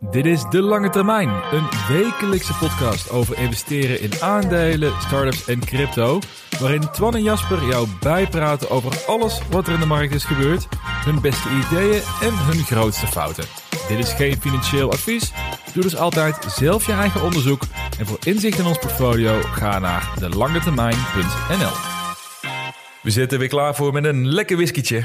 Dit is De Lange Termijn, een wekelijkse podcast over investeren in aandelen, startups en crypto. Waarin Twan en Jasper jou bijpraten over alles wat er in de markt is gebeurd, hun beste ideeën en hun grootste fouten. Dit is geen financieel advies. Doe dus altijd zelf je eigen onderzoek. En voor inzicht in ons portfolio ga naar delangetermijn.nl. We zitten weer klaar voor met een lekker whiskietje.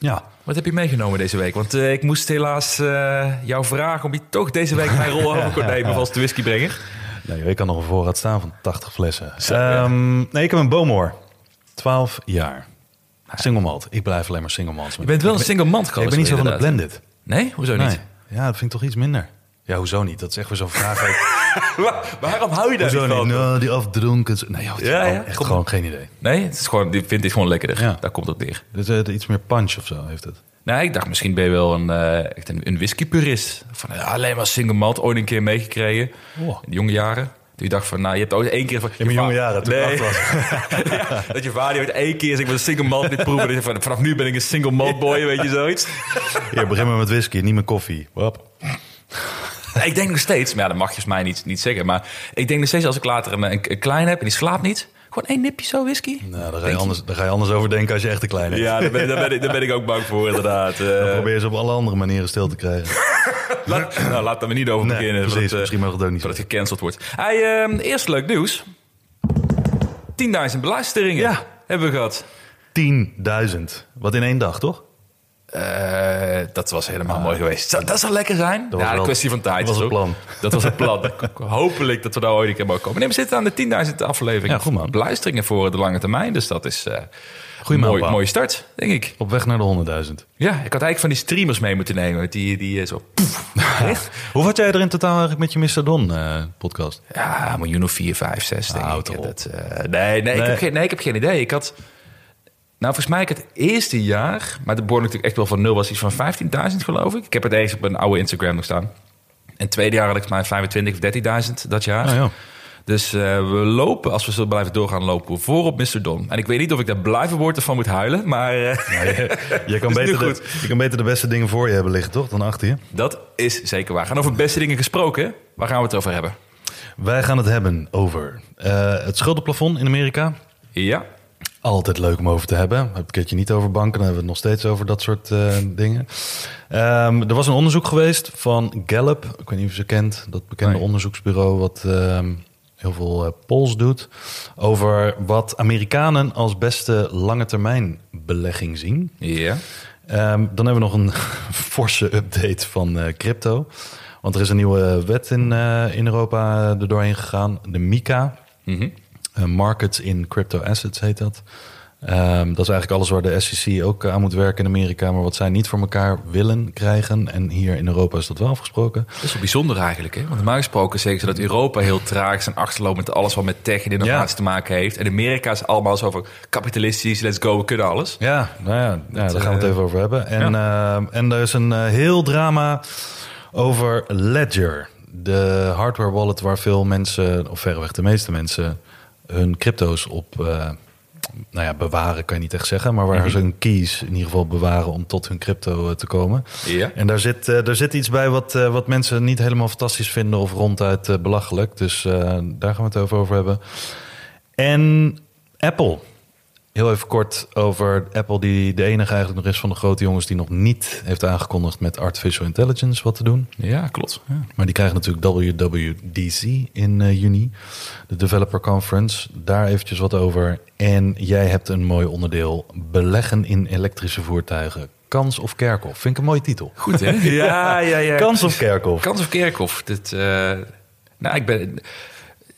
Ja. Wat heb je meegenomen deze week? Want eh, ik moest helaas eh, jou vragen om je toch deze week mijn rol over kon nemen als de whiskybrenger. Nee, ik kan nog een voorraad staan van 80 flessen. Ehm, nee, ik heb een Bowmore. 12 jaar. Single malt. Ik blijf alleen maar single malt. Je bent wel een single malt Ik ben niet zo van de blended. Nee? Hoezo niet? Nee. Ja, dat vind ik toch iets minder. Ja, hoezo niet? Dat is echt weer zo'n vraag. Waar- Waarom hou je daar hoezo niet van? niet? Nou, die afdronken. Nee, joh, Ja, ja. echt Kom- gewoon geen idee. Nee, het is gewoon, ik vind dit gewoon lekkerder. Ja. Daar komt het op neer. Dus, eh, iets meer punch of zo heeft het. Nee, ik dacht misschien ben je wel een, eh, echt een, een whiskypurist. Van ja, alleen maar single malt, ooit een keer meegekregen. Oh. In de jonge jaren. Die dacht van, nou, je hebt ooit één keer... Van, In mijn jonge jaren, toen ik nee. was. Ja, dat je vader ooit één keer zeg maar, een single malt dit proeven. Dat je van, vanaf nu ben ik een single malt boy, weet je zoiets. Hier, begin maar met whisky, niet met koffie. Wap. ik denk nog steeds, maar ja, dat mag je mij niet, niet zeggen. Maar ik denk nog steeds als ik later een, een, een klein heb en die slaapt niet... Gewoon één nipje zo whisky. Nou, daar ga, je anders, daar ga je anders over denken als je echt een klein hebt. Ja, daar ben, daar, ben ik, daar ben ik ook bang voor, inderdaad. Dan Eh, probeer je ze op alle andere manieren stil te krijgen. laat, nou, laat daar maar niet over Nee, beginnen. precies. eh, Misschien mag het ook niet Voordat zo. het gecanceld wordt. Hey, ehm, eerst leuk nieuws. 10.000 beluisteringen Ja. hebben we gehad. 10.000. Wat in één dag, toch? Eh, dat was helemaal mooi geweest. Zou, dat zou lekker zijn. ja, een kwestie van tijd. dat was het plan. Dat was het plan. Hopelijk dat we daar ooit een keer mogen komen. Nee, we zitten aan de 10.000 aflevering. Ja, goed, man. Beluisteringen voor de lange termijn. Dus dat is Goeie mooi, mooie start, denk ik. Op weg naar de 100.000. Ja, ik had eigenlijk van die streamers mee moeten nemen. Die, die eh, zo... Hoe had jij er in totaal eigenlijk met je Mr. Don podcast? Ja, een miljoen of vier, vijf, zes, denk ik. Dat, eh, nee, nee, Ik Nee. heb geen, nee, ik heb geen idee. Ik had... Nou, volgens mij ik het eerste jaar... Maar de boor natuurlijk echt wel van nul was iets van 15.000, geloof ik. Ik heb het eens op een oude Instagram nog staan. En het tweede jaar had ik mij 25 of 30.000 dat jaar. Nou ja. Dus eh, we lopen, als we zo blijven doorgaan lopen, we voor op Mr. Don. En ik weet niet of ik daar blijven woord ervan moet huilen, maar eh, Je kan, beter de, je kan beter de beste dingen voor je hebben liggen, toch? Dan achter je. dat is zeker waar. Gaan over beste dingen gesproken. Waar gaan we het over hebben? Wij gaan het hebben over eh, het schuldenplafond in Amerika. Ja, Altijd leuk om over te hebben. We hebben het keertje niet over banken, dan hebben we het nog steeds over dat soort eh, dingen. Ehm, er was een onderzoek geweest van Gallup. Ik weet niet of je ze kent, dat bekende Nee. onderzoeksbureau wat ehm, heel veel eh, polls doet. Over wat Amerikanen als beste lange termijn belegging zien. ja. Ehm, dan hebben we nog een forse update van eh, crypto. Want er is een nieuwe wet in, in Europa er doorheen gegaan. De MiCA. Eh, Markets in Crypto Assets heet dat. Ehm, dat is eigenlijk alles waar de SEC ook aan moet werken in Amerika. Maar wat zij niet voor elkaar willen krijgen. En hier in Europa is dat wel afgesproken. Dat is wel bijzonder eigenlijk. Hè? Want normaal gesproken zeggen ze dat Europa heel traag is en achterloopt met alles wat met tech en innovatie Ja. te maken heeft. En Amerika is allemaal zo van kapitalistisch, let's go, we kunnen alles. Ja, nou ja, ja daar gaan we het eh, even over hebben. En, en er is een eh, heel drama over Ledger. De hardware wallet waar veel mensen, of verreweg de meeste mensen, hun crypto's op eh, nou ja, bewaren, kan je niet echt zeggen. Maar waar ze hun keys in ieder geval bewaren om tot hun crypto eh, te komen. Ja. En daar zit, eh, daar zit iets bij wat, wat mensen niet helemaal fantastisch vinden of ronduit belachelijk. Dus daar gaan we het over, over hebben. En Apple. Heel even kort over Apple, die de enige eigenlijk nog is van de grote jongens die nog niet heeft aangekondigd met artificial intelligence wat te doen. Ja, klopt. Ja. Maar die krijgen natuurlijk WWDC in eh, juni, de Developer Conference. Daar eventjes wat over. En jij hebt een mooi onderdeel, beleggen in elektrische voertuigen. Kans of kerkhof? Vind ik een mooie titel. Goed, hè? ja, ja, ja. Kans of kerkhof? Kans of Kerkhoff. Dit, eh, nou, ik ben...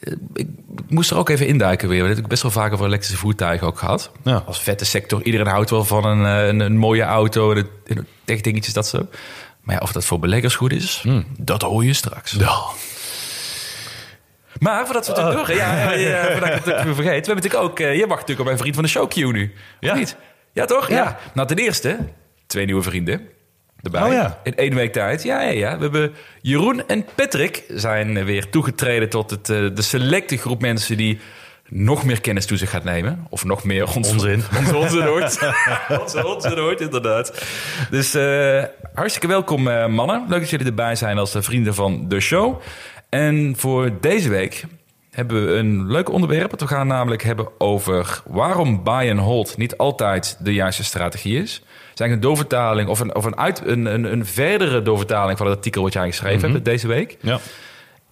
eh, Ik moest er ook even induiken weer. Dat heb ik best wel vaak over elektrische voertuigen ook gehad. Ja. Als vette sector. Iedereen houdt wel van een, eh, een, een mooie auto en tech dingetjes, dat zo. Maar ja, of dat voor beleggers goed is, dat hoor je straks. Maar voordat we het Oh. door, ja, ja, ja, voordat ik het vergeet. We hebben natuurlijk ook, eh, je mag natuurlijk op mijn vriend van de show Q nu. Of Ja. niet? Ja, toch? Ja. Ja. Nou, ten eerste, twee nieuwe vrienden erbij. Oh ja. In één week tijd. Ja, ja, ja. We hebben Jeroen en Patrick zijn eh, weer toegetreden tot het, eh, de selecte groep mensen die nog meer kennis toe zich gaat nemen. Of nog meer ons, Onzin. Onze onzin hoort. onze onzin hoort, inderdaad. Dus eh, hartstikke welkom mannen. Leuk dat jullie erbij zijn als de vrienden van de show. En voor deze week hebben we een leuk onderwerp. We gaan namelijk hebben over waarom buy and hold niet altijd de juiste strategie is. Een doorvertaling of een, of een, uit, een, een, een verdere doorvertaling van het artikel wat jij geschreven hebt deze week. Ja.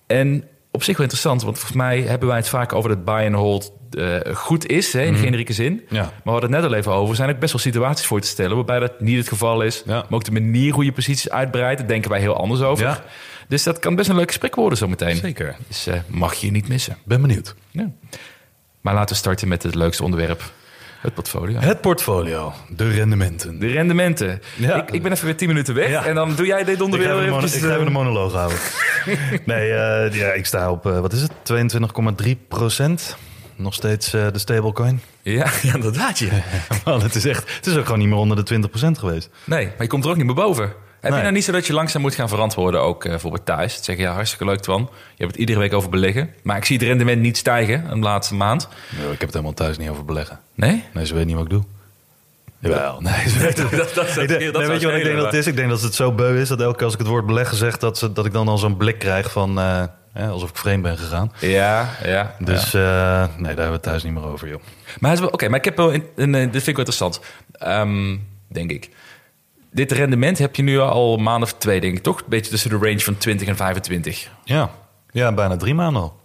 En op zich wel interessant, want volgens mij hebben wij het vaak over dat buy and hold eh, goed is, hè, in generieke zin. Ja. Maar we hadden het net al even over. Er zijn ook best wel situaties voor te stellen waarbij dat niet het geval is. Ja. Maar ook de manier hoe je posities uitbreidt, daar denken wij heel anders over. Ja. Dus dat kan best een leuk gesprek worden zometeen. Zeker. Dus eh, mag je niet missen. Ben benieuwd. Ja. Maar laten we starten met het leukste onderwerp. Het portfolio. Het portfolio. De rendementen. De rendementen. Ja. Ik, ik ben even weer 10 minuten weg. Ja. En dan doe jij dit onderwerp even, mono- ik ga even eh, een monoloog houden. nee, eh, ja, ik sta op, eh, wat is het? 22,3 procent. Nog steeds eh, de stablecoin. Ja, ja, inderdaad. Ja. Man, het, is echt, het is ook gewoon niet meer onder de 20 procent geweest. Nee, maar je komt er ook niet meer boven. Heb je Nee. nou niet zo dat je langzaam moet gaan verantwoorden, ook eh, bijvoorbeeld thuis? Te zeggen, ja, hartstikke leuk, Twan. Je hebt het iedere week over beleggen. Maar ik zie het rendement niet stijgen de laatste maand. Nee, ik heb het helemaal thuis niet over beleggen. Nee? Nee, ze weten niet wat ik doe. Jawel, nee. Ze weten Dat, dat, Ik denk- nee, weet je wat ik denk dat het is? Ik denk dat het zo beu is dat elke keer als ik het woord beleggen zeg, dat, ze, dat ik dan al zo'n blik krijg van eh, hè, alsof ik vreemd ben gegaan. Ja, ja. Dus eh, nee, daar hebben we het thuis niet meer over, joh. Maar, het is wel- oké, maar ik heb wel eh, dit vind ik wel interessant, Ehm, denk ik. Dit rendement heb je nu al een maand of twee, denk ik, toch? Een beetje tussen de range van 20 en 25. Ja, ja bijna drie maanden al.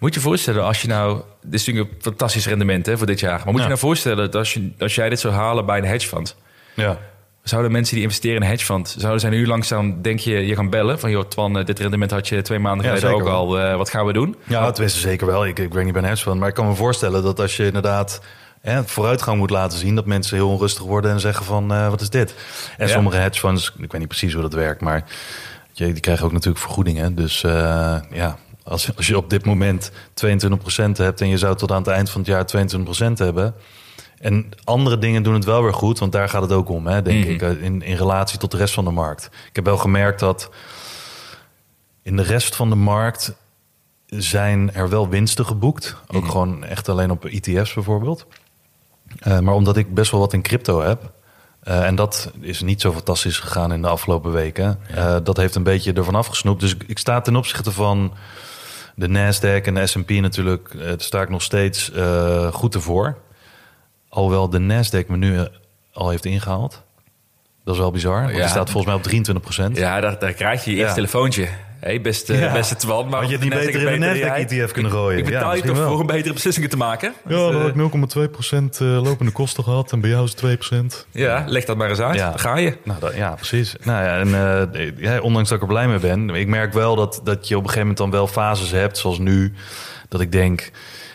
Moet je- voorstellen, als je nou... Dit is natuurlijk een fantastisch rendement hè, voor dit jaar. Maar moet Ja. je nou voorstellen dat als, je, als jij dit zou halen bij een hedge fund... Ja. Zouden mensen die investeren in een hedge fund... zouden zij nu langzaam, denk je, je gaan bellen... van joh, Twan, eh, dit rendement had je twee maanden Ja, geleden ook al. eh, wat gaan we doen? Ja, het wist zeker wel. Ik, ik werk niet bij een hedge fund, maar ik kan me voorstellen dat als je inderdaad hè, vooruitgang moet laten zien, dat mensen heel onrustig worden en zeggen van eh, wat is dit? En Ja. sommige hedge funds, ik weet niet precies hoe dat werkt, maar je, die krijgen ook natuurlijk vergoedingen. Dus eh, ja, als, als je op dit moment 22% hebt en je zou tot aan het eind van het jaar 22% hebben. En andere dingen doen het wel weer goed, want daar gaat het ook om, hè, denk Mhm. ik, eh, in, in relatie tot de rest van de markt. Ik heb wel gemerkt dat in de rest van de markt zijn er wel winsten geboekt. Ook Mhm. gewoon echt alleen op ETF's bijvoorbeeld. Eh, maar omdat ik best wel wat in crypto heb. eh, en dat is niet zo fantastisch gegaan in de afgelopen weken. eh, dat heeft een beetje ervan afgesnoept. Dus ik, sta ten opzichte van de Nasdaq en de S&P natuurlijk... eh, sta ik nog steeds goed ervoor. Alhoewel de Nasdaq me nu al heeft ingehaald. Dat is wel bizar. Want Ja. die staat volgens mij op 23 procent. Ja, daar, daar krijg je je eerste Ja. telefoontje. Hé, beste, Ja. beste Twan. Maar Had je die de beter in de beter Nasdaq jij. ETF kunnen gooien? Ik betaal Ja, je toch wel. voor om betere beslissingen te maken? Ja, dan Dus, had eh, ik 0,2% eh, lopende kosten gehad en bij jou is het 2%. ja, leg dat maar eens uit. Ja. Ga je. Nou, dat, ja, precies. Nou ja, en eh, ja, ondanks dat ik er blij mee ben, ik merk wel dat, dat je op een gegeven moment dan wel fases hebt, zoals nu, dat ik denk,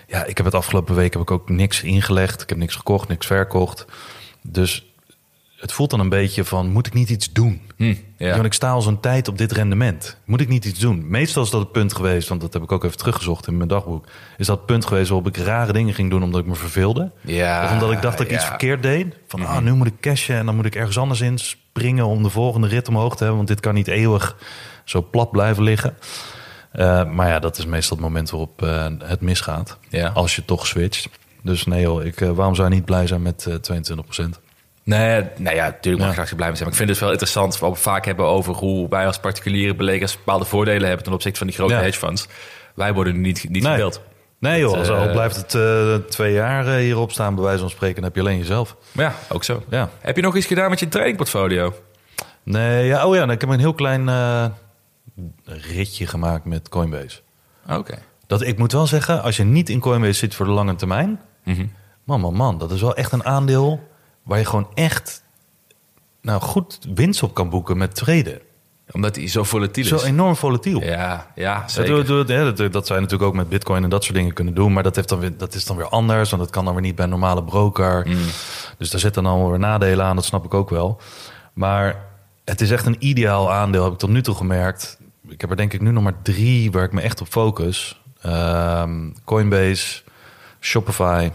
ja, ik heb het afgelopen week heb ik ook niks ingelegd, ik heb niks gekocht, niks verkocht. Dus het voelt dan een beetje van, moet ik niet iets doen? Hm, ja. Want ik sta al zo'n tijd op dit rendement. Moet ik niet iets doen? Meestal is dat het punt geweest, want dat heb ik ook even teruggezocht in mijn dagboek. Is dat het punt geweest waarop ik rare dingen ging doen omdat ik me verveelde? Ja, of omdat ik dacht dat ik iets verkeerd deed. Van ah, nu moet ik cashen en dan moet ik ergens anders in springen om de volgende rit omhoog te hebben. Want dit kan niet eeuwig zo plat blijven liggen. Eh, maar ja, dat is meestal het moment waarop eh, het misgaat. Ja. Als je toch switcht. Dus nee joh, ik, eh, waarom zou je niet blij zijn met eh 22%? Nee, nou ja, natuurlijk mag ik graag blij mee zijn. Maar ik vind het wel interessant wat we vaak hebben over hoe wij als particuliere beleggers bepaalde voordelen hebben ten opzichte van die grote Ja. hedge funds. Wij worden nu niet, niet Nee. Nee joh, als al eh, blijft het eh, twee jaar eh, hierop staan, bij wijze van spreken, dan heb je alleen jezelf. Maar ja, ook zo. Ja. Heb je nog iets gedaan met je tradingportfolio? Nee, ja, oh ja, ik heb een heel klein ritje gemaakt met Coinbase. Oké. Dat ik moet wel zeggen, als je niet in Coinbase zit voor de lange termijn, Mhm. man, man, man, dat is wel echt een aandeel waar je gewoon echt nou, goed winst op kan boeken met traden. Omdat hij zo volatiel Zo is. enorm volatiel. Ja, ja, Dat, zeker. hè, dat, dat zou je natuurlijk ook met bitcoin en dat soort dingen kunnen doen. Maar dat, heeft dan weer, dat is dan weer anders. Want dat kan dan weer niet bij een normale broker. Mm. Dus daar zitten dan alweer nadelen aan. Dat snap ik ook wel. Maar het is echt een ideaal aandeel, heb ik tot nu toe gemerkt. Ik heb er denk ik nu nog maar drie waar ik me echt op focus. Ehm, Coinbase, Shopify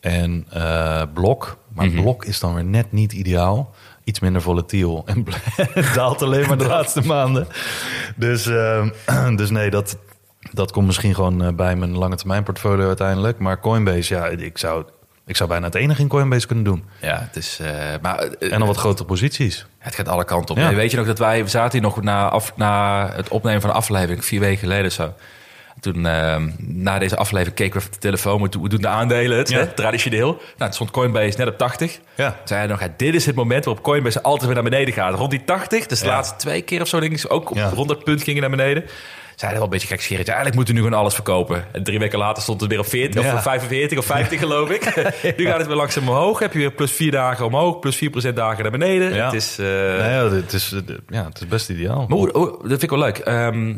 en eh Block. Maar Mhm. Block is dan weer net niet ideaal. Iets minder volatiel en daalt alleen maar de laatste maanden. Dus, ehm, dus nee, dat, dat komt misschien gewoon eh, bij mijn lange termijn portfolio uiteindelijk. Maar Coinbase, ja, ik zou, ik zou bijna het enige in Coinbase kunnen doen. Ja, het is... eh, maar eh, En dan wat grotere posities. Het gaat alle kanten op. Ja. Weet je nog dat wij... We zaten hier nog na, af, na het opnemen van de aflevering... vier weken geleden zo. Toen, ehm, na deze aflevering, keken we op de telefoon. We doen- de aandelen, het, Ja. hè, traditioneel. Nou, het stond Coinbase net op 80. Ja. Toen zei hij nog, dit is het moment waarop Coinbase altijd weer naar beneden gaat. Rond die 80, dus de Ja. laatste twee keer of zo, denk ik, ook op rond dat punt gingen naar beneden. Zeiden wel een beetje gekscherend. Eigenlijk moeten we nu gewoon alles verkopen. En drie weken later stond het weer op 40 Ja. of 45 of 50 geloof ik. Nu gaat het weer langzaam omhoog. Heb je weer plus 4 dagen omhoog, plus 4% dagen naar beneden. Ja. Het is... eh, het, is, eh, ja, het is best ideaal. maar hoe- hoe- dat vind ik wel leuk. Ehm,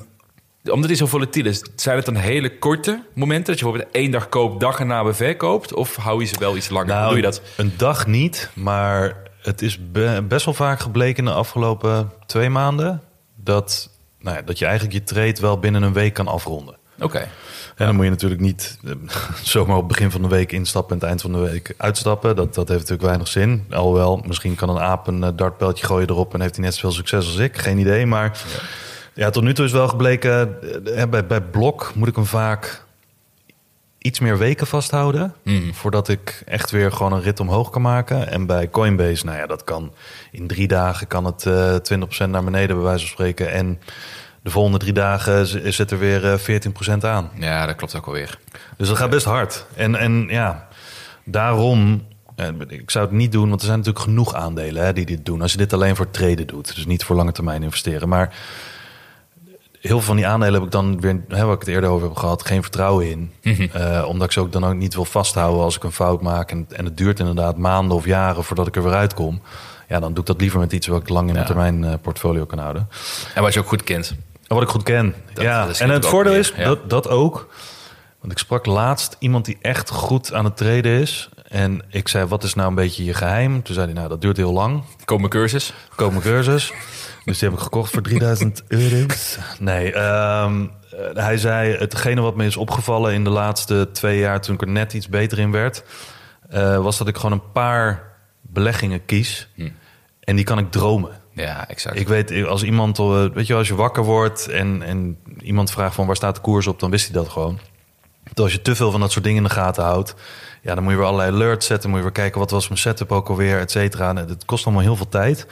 omdat die zo volatiel is, zijn het dan hele korte momenten? Dat je bijvoorbeeld één dag koopt, dag erna weer verkoopt? Of hou je ze wel iets langer? Hoe doe je dat? Een dag niet, maar het is be- best wel vaak gebleken in de afgelopen twee maanden... dat, nou ja, dat je eigenlijk je trade wel binnen een week kan afronden. Oké. En dan moet je natuurlijk niet eh, zomaar op het begin van de week instappen... en het eind van de week uitstappen. Dat, dat heeft natuurlijk weinig zin. Alhoewel, misschien kan een aap een eh, dartpijltje gooien erop... en heeft hij net zoveel succes als ik. Geen idee, maar... Ja, tot nu toe is wel gebleken... eh, bij, bij Blok moet ik hem vaak iets meer weken vasthouden... Mhm. voordat ik echt weer gewoon een rit omhoog kan maken. En bij Coinbase, nou ja, dat kan in drie dagen... kan het eh 20% naar beneden bij wijze van spreken... en de volgende drie dagen zit er weer eh 14% aan. Ja, dat klopt ook alweer. Dus dat gaat best hard. En, en ja, daarom... eh, Ik zou het niet doen, want er zijn natuurlijk genoeg aandelen hè, die dit doen. Als je dit alleen voor traden doet, dus niet voor lange termijn investeren. Maar heel veel van die aandelen heb ik dan weer, hè, waar ik het eerder over heb gehad, geen vertrouwen in. Eh, omdat ik ze ook dan ook niet wil vasthouden als ik een fout maak. En, en het duurt inderdaad maanden of jaren voordat ik er weer uitkom. Ja, dan doe ik dat liever met iets wat ik lang in mijn termijn eh, portfolio kan houden. En wat je ook goed kent. En wat ik goed ken. Dat- ja, dat en het voordeel is ja. dat, dat ook. Want ik sprak laatst iemand die echt goed aan het treden is. En ik zei, wat is nou een beetje je geheim? Toen zei hij, nou, dat duurt heel lang. Koop mijn cursus. Koop mijn cursus. Dus die heb ik gekocht voor 3000 euro's. Nee, ehm, eh, hij zei, hetgene wat me is opgevallen in de laatste twee jaar... toen ik er net iets beter in werd... eh, was dat ik gewoon een paar beleggingen kies. En die kan ik dromen. Ja, exact. Ik weet, als iemand, eh, weet je, als je wakker wordt en, en iemand vraagt van waar staat de koers op, dan wist hij dat gewoon. Want als je te veel van dat soort dingen in de gaten houdt, ja, dan moet je weer allerlei alerts zetten, moet je weer kijken wat was mijn setup ook alweer, et cetera. En het kost allemaal heel veel tijd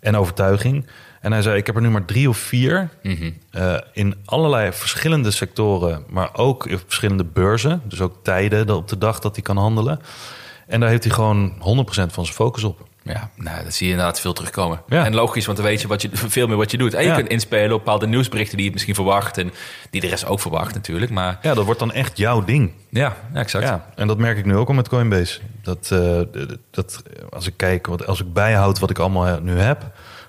en overtuiging. En hij zei, ik heb er nu maar drie of vier eh, in allerlei verschillende sectoren, maar ook in verschillende beurzen. Dus ook tijden op de dag dat hij kan handelen. En daar heeft hij gewoon 100% van zijn focus op. Ja, nou, dat zie je inderdaad veel terugkomen. Ja. En logisch, want dan weet je, wat je veel meer wat je doet. En je Ja. kunt inspelen op bepaalde nieuwsberichten die je misschien verwacht. En die de rest ook verwacht natuurlijk. Maar Ja, dat wordt dan echt jouw ding. ja, ja exact. Ja, en dat merk ik nu ook al met Coinbase. Dat, eh, dat als ik kijk, wat, als ik bijhoud wat ik allemaal nu heb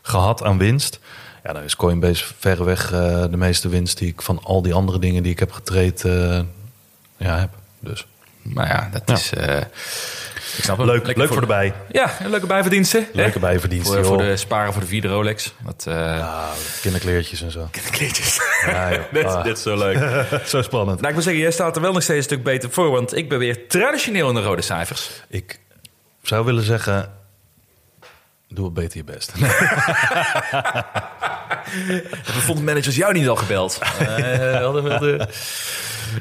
gehad aan winst, ja, dan is Coinbase verreweg eh, de meeste winst die ik van al die andere dingen die ik heb getraind eh, ja, heb. Dus Maar ja, dat Ja. is... eh, ik snap het. leuk, leuk voor de bij. Ja, leuke bijverdiensten. Leuke hè? bijverdiensten, Voor, voor de sparen voor de vierde Rolex. Wat Ah, kinderkleertjes en zo. kleedjes. Ja, dit, Ah. dit is zo leuk. Zo spannend. nou, ik moet zeggen, jij staat er wel nog steeds een stuk beter voor. Want ik ben weer traditioneel in de rode cijfers. Ik zou willen zeggen, doe beter je best. Hebben fondmanagers jou niet al gebeld?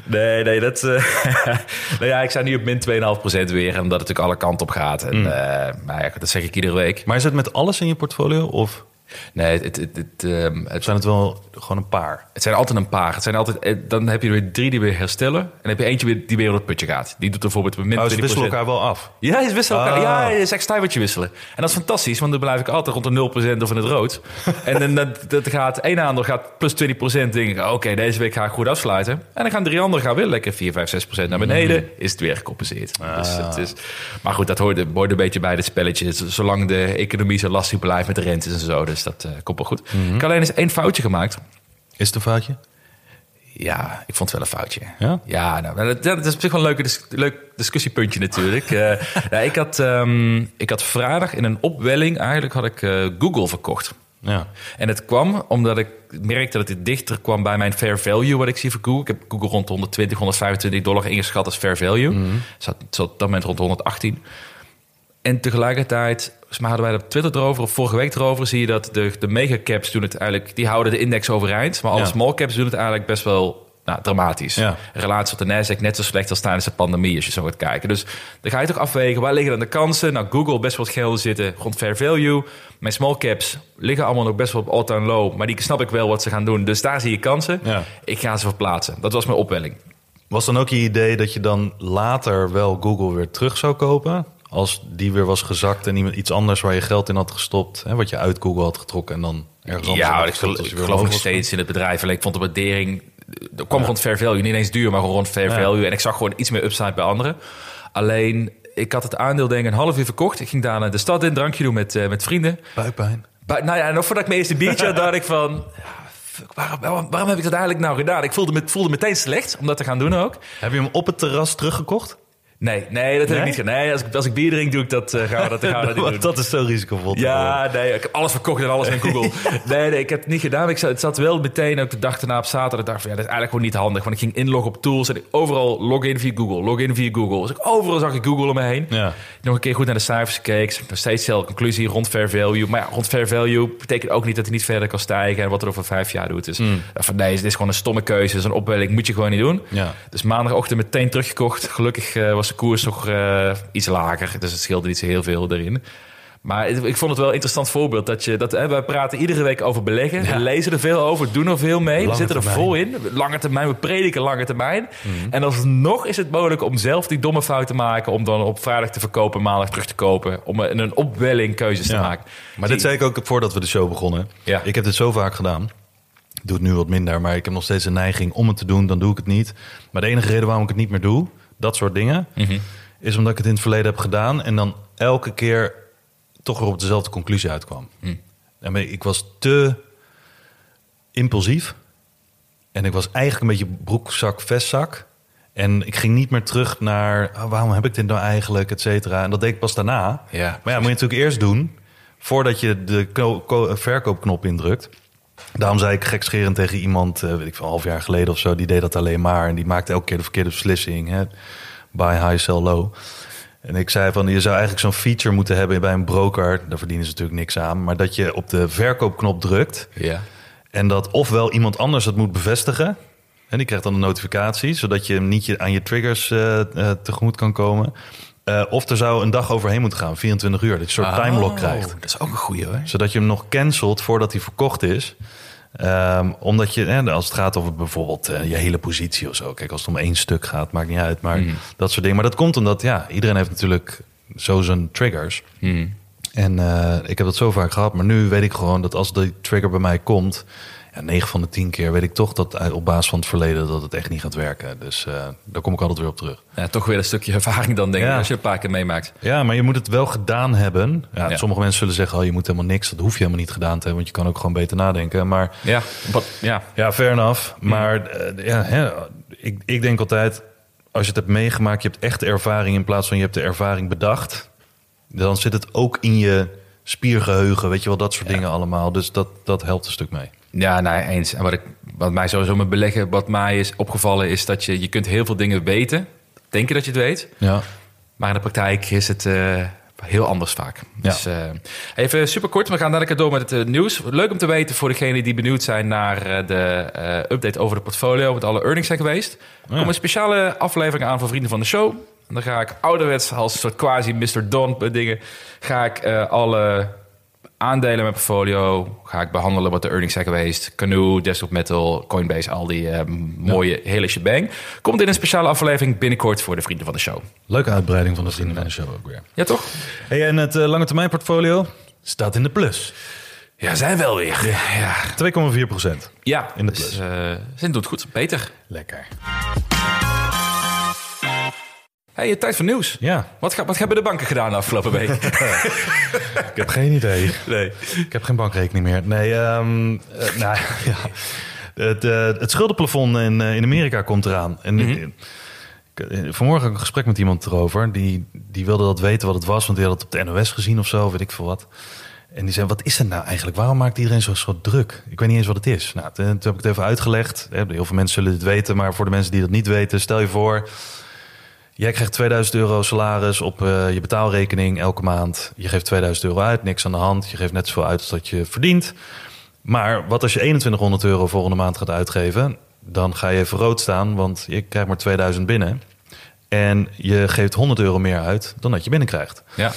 Nee, nee, dat... eh, nou ja, ik sta nu op min 2,5% weer. Omdat het natuurlijk alle kanten op gaat. En, Mm. eh, maar ja, dat zeg ik iedere week. Maar is het met alles in je portfolio of Nee, het, het, het, ehm, het, zijn het wel gewoon een paar? het zijn altijd een paar. Het zijn altijd, eh, dan heb je er weer drie die weer herstellen. En dan heb je eentje weer, die weer op het putje gaat. Die doet bijvoorbeeld 20%. Oh, ze wisselen elkaar wel af. Ja, je wisselen elkaar. Ah. Ja, je is echt stuivertje wisselen. En dat is fantastisch, want dan blijf ik altijd rond de 0% of in het rood. en dan dat, dat gaat één aandeel gaat plus 20%. denk ik, oké, deze week ga ik goed afsluiten. En dan gaan drie anderen gaan weer lekker 4, 5, 6% naar beneden. Is het weer gecompenseerd. Dus het is, maar goed, dat hoort, hoort een beetje bij dit spelletje. Zolang de economie zo lastig blijft met de rentes en zo. Dus dat eh, komt wel goed. Ik heb alleen eens één foutje gemaakt. Is het een foutje? Ja, ik vond het wel een foutje. Ja? Ja, nou, dat, dat is op zich wel een leuke dis- leuk discussiepuntje natuurlijk. Eh, nou, ik, had, ehm, ik had vrijdag in een opwelling, eigenlijk had ik eh, Google verkocht. Ja. En het kwam omdat ik merkte dat het dichter kwam bij mijn fair value wat ik zie voor Google. Ik heb Google rond de 120, 125 dollar ingeschat als fair value. Mhm. Zat, zat op dat moment rond de 118. En tegelijkertijd, volgens mij hadden wij op Twitter erover, of vorige week erover, zie je dat de, de megacaps doen het eigenlijk, die houden de index overeind. Maar alle Ja. small caps doen het eigenlijk best wel nou, dramatisch. Ja. In relatie tot de Nasdaq net zo slecht als tijdens de pandemie, als je zo gaat kijken. Dus dan ga je toch afwegen, waar liggen dan de kansen? Nou, Google best wel wat gelden zitten rond fair value. Mijn small caps liggen allemaal nog best wel op all-time low. Maar die snap ik wel wat ze gaan doen. Dus daar zie je kansen. Ja. Ik ga ze verplaatsen. Dat was mijn opwelling. Was dan ook je idee dat je dan later wel Google weer terug zou kopen? Als die weer was gezakt en iemand iets anders waar je geld in had gestopt, hè, wat je uit Google had getrokken en dan ergens anders Ja, ik, geloof nog steeds in het bedrijf. Alleen ik vond de waardering... Er kwam rond fair value. Niet eens duur, maar gewoon rond fair Ja. value. En ik zag gewoon iets meer upside bij anderen. Alleen, ik had het aandeel denk ik een half uur verkocht. Ik ging daarna de stad in, drankje doen met, eh, met vrienden. Buikpijn. Nou ja, nog voordat ik mijn eerste biertje had, dacht ik van... ja, fuck, waarom, waarom, waarom heb ik dat eigenlijk nou gedaan? Ik voelde, me, voelde meteen slecht om dat te gaan doen ook. Heb je hem op het terras teruggekocht? Nee, nee, dat heb Nee? ik niet gedaan. Nee, als ik, als ik bier drink, doe ik dat, eh, gaan we dat, gaan we dat niet doen. dat is zo risicovol. Ja, nee, ik heb alles verkocht en alles in Google. nee, nee, ik heb het niet gedaan. Ik zat, het zat wel meteen, ook de dag erna op zaterdag, dacht van ja, dat is eigenlijk gewoon niet handig. Want ik ging inloggen op tools en ik overal login via Google, login via Google. Dus ik, overal zag ik Google om me heen. Ja. Nog een keer goed naar de cijfers gekeken. Nog steeds dezelfde conclusie rond fair value. Maar ja, rond fair value betekent ook niet dat hij niet verder kan stijgen en wat er over vijf jaar doet. Dus van nee, dit is gewoon een stomme keuze. Zo'n opwelling moet je gewoon niet doen. Ja. Dus maandagochtend meteen teruggekocht. Gelukkig eh, was de koers nog eh, iets lager. Dus het scheelde niet zo heel veel erin. Maar ik vond het wel een interessant voorbeeld. Dat je, dat, hè, wij praten iedere week over beleggen. We lezen er veel over, doen er veel mee. Lange we zitten er termijn. vol in. Lange termijn, we prediken lange termijn. En alsnog is het mogelijk om zelf die domme fout te maken. Om dan op vrijdag te verkopen, maandag terug te kopen. Om een, een opwelling keuzes te maken. Maar dit zei ik ook voordat we de show begonnen. Ja. Ik heb dit zo vaak gedaan. Doe het nu wat minder, maar ik heb nog steeds een neiging om het te doen. Dan doe ik het niet. Maar de enige reden waarom ik het niet meer doe, dat soort dingen, Mhm. is omdat ik het in het verleden heb gedaan. En dan elke keer toch weer op dezelfde conclusie uitkwam. Hm. En ik was te impulsief. En ik was eigenlijk een beetje broekzak, vestzak. En ik ging niet meer terug naar ah, waarom heb ik dit nou eigenlijk, et cetera. En dat deed ik pas daarna. Ja, maar ja, moet je natuurlijk eerst doen voordat je de ko- ko- verkoopknop indrukt. Daarom zei ik gekscherend tegen iemand, eh, weet ik veel, een half jaar geleden of zo, die deed dat alleen maar. En die maakte elke keer de verkeerde beslissing. Hè? Buy high, sell low. En ik zei van, je zou eigenlijk zo'n feature moeten hebben bij een broker. Daar verdienen ze natuurlijk niks aan. Maar dat je op de verkoopknop drukt. Ja. En dat ofwel iemand anders het moet bevestigen. En die krijgt dan een notificatie, zodat je hem niet je, aan je triggers eh, eh, tegemoet kan komen. Eh, of er zou een dag overheen moeten gaan, 24 uur. Dat je een soort timelock krijgt. Oh, Dat is ook een goeie hoor. Zodat je hem nog cancelt voordat hij verkocht is. Ehm, omdat je, eh, als het gaat over bijvoorbeeld eh, je hele positie of zo. Kijk, als het om één stuk gaat, maakt niet uit. Maar dat soort dingen. Maar dat komt omdat, ja, iedereen heeft natuurlijk zo zijn triggers. Mhm. En eh, ik heb dat zo vaak gehad. Maar nu weet ik gewoon dat als die trigger bij mij komt... Ja, 9 van de 10 keer weet ik toch dat op basis van het verleden... dat het echt niet gaat werken. Dus eh, daar kom ik altijd weer op terug. Ja, toch weer een stukje ervaring dan denk ik, Ja. als je een paar keer meemaakt. Ja, maar je moet het wel gedaan hebben. Ja. Sommige mensen zullen zeggen, oh, je moet helemaal niks. Dat hoef je helemaal niet gedaan te hebben. Want je kan ook gewoon beter nadenken. Maar Ja, ja. ja, fair enough. Maar eh, ja, hè, ik, ik denk altijd, als je het hebt meegemaakt, je hebt echt ervaring in plaats van je hebt de ervaring bedacht, dan zit het ook in je spiergeheugen, weet je wel, dat soort dingen allemaal. Dus dat, dat helpt een stuk mee. Ja, nou eens. En wat, ik, wat mij sowieso met beleggen, wat mij is opgevallen, is dat je, je kunt heel veel dingen weten. Denken dat je het weet. Ja. Maar in de praktijk is het eh, heel anders vaak. Ja. Dus, eh, even super kort, we gaan dadelijk door met het eh, nieuws. Leuk om te weten voor degenen die benieuwd zijn naar de update over de portfolio, wat alle earnings zijn geweest. Ja. komt een speciale aflevering aan voor vrienden van de show. En dan ga ik ouderwets als een soort quasi Mr. Don dingen, ga ik alle aandelen in mijn portfolio ga ik behandelen wat de earnings zijn geweest. Canoe, Desktop Metal, Coinbase, al die eh, mooie hele shebang. Komt in een speciale aflevering binnenkort voor de vrienden van de show. Leuke uitbreiding van de vrienden van de show ook weer. Ja, toch? Hey, en het eh, lange termijn portfolio staat in de plus. 2,4 Ja, zijn wel weer. Ja, procent. ja In de dus, plus. eh, Zin doet goed. Beter. Lekker. Hey, tijd voor nieuws. Ja, Wat, wat hebben de banken gedaan de afgelopen week? ik heb geen idee. nee. Ik heb geen bankrekening meer. Nee, ehm, eh, nou ja. Het, eh, het schuldenplafond in, eh, in Amerika komt eraan. En Mhm. ik- ik- vanmorgen had ik een gesprek met iemand erover. Die, die wilde dat weten wat het was, want die had het op de NOS gezien of zo, weet ik veel wat. En die zei, wat is er nou eigenlijk? Waarom maakt iedereen zo, zo druk? Ik weet niet eens wat het is. Nou, toen, toen heb ik het even uitgelegd. Heel veel mensen zullen dit weten, maar voor de mensen die dat niet weten, stel je voor, jij krijgt 2000 euro salaris op eh, je betaalrekening elke maand. Je geeft 2000 euro uit, niks aan de hand. Je geeft net zoveel uit als dat je verdient. Maar wat als je 2100 euro volgende maand gaat uitgeven? Dan ga je even rood staan, want je krijgt maar 2000 binnen. En je geeft 100 euro meer uit dan dat je binnenkrijgt. Ja.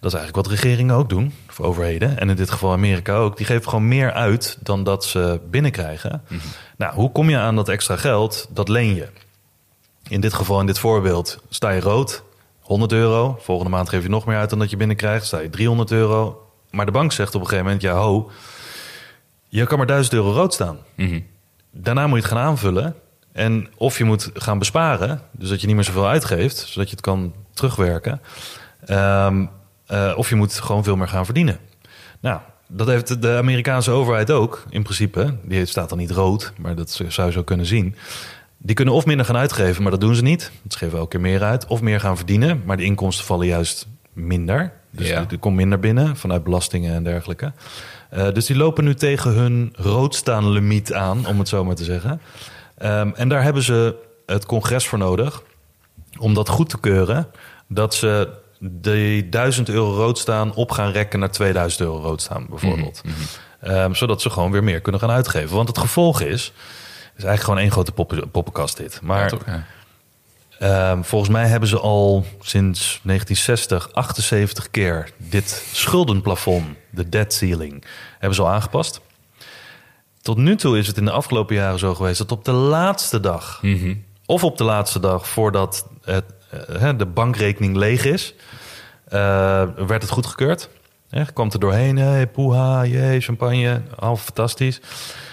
Dat is eigenlijk wat regeringen ook doen, voor overheden. En in dit geval Amerika ook. Die geven gewoon meer uit dan dat ze binnenkrijgen. Nou, hoe kom je aan dat extra geld? Dat leen je. In dit geval, in dit voorbeeld, sta je rood, 100 euro. Volgende maand geef je nog meer uit dan dat je binnenkrijgt. Sta je 300 euro. Maar de bank zegt op een gegeven moment, ja ho, je kan maar 1000 euro rood staan. Mhm. Daarna moet je het gaan aanvullen. En of je moet gaan besparen, dus dat je niet meer zoveel uitgeeft, zodat je het kan terugwerken. Ehm, eh, of je moet gewoon veel meer gaan verdienen. Nou, dat heeft de Amerikaanse overheid ook, in principe. Die staat dan niet rood, maar dat zou je zo kunnen zien. Die kunnen of minder gaan uitgeven, maar dat doen ze niet. Ze geven elke keer meer uit. Of meer gaan verdienen, maar de inkomsten vallen juist minder. Dus Ja. er- komt minder binnen vanuit belastingen en dergelijke. Eh, dus die lopen nu tegen hun roodstaan limiet aan, om het zo maar te zeggen. Ehm, en daar hebben ze het congres voor nodig om dat goed te keuren. Dat ze die 1000 euro rood staan op gaan rekken naar 2000 euro rood staan, bijvoorbeeld. Ehm, zodat ze gewoon weer meer kunnen gaan uitgeven. Want het gevolg is, is eigenlijk gewoon één grote poppen, poppenkast dit. Maar toch. Ehm, volgens mij hebben ze al sinds 1960 78 keer dit schuldenplafond, de debt ceiling, hebben ze al aangepast. Tot nu toe is het in de afgelopen jaren zo geweest dat op de laatste dag, Mhm. of op de laatste dag voordat het, eh, de bankrekening leeg is, eh, werd het goedgekeurd. Hè, kwam er doorheen, hey, poeha, jee, champagne, al fantastisch.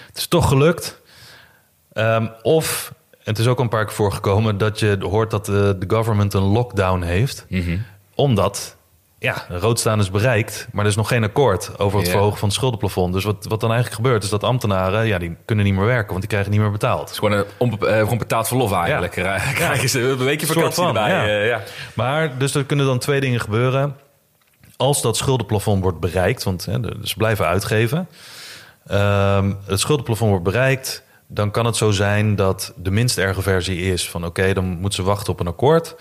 Het is toch gelukt. Ehm, of het is ook een paar keer voorgekomen dat je hoort dat de, de government een lockdown heeft. Mhm. Omdat ja, rood staan is bereikt, maar er is nog geen akkoord over het verhogen van het schuldenplafond. Dus wat, wat dan eigenlijk gebeurt, is dat ambtenaren ja, die kunnen niet meer werken, want die krijgen niet meer betaald. Het is gewoon een onbe- eh, gewoon betaald verlof eigenlijk. Ja. Krijgen ze een weekje vakantie van, erbij. ja. eh, ja. Maar dus er kunnen dan twee dingen gebeuren. Als dat schuldenplafond wordt bereikt, want hè, ze blijven uitgeven. Ehm, het schuldenplafond wordt bereikt, dan kan het zo zijn dat de minst erge versie is van oké, dan moeten ze wachten op een akkoord.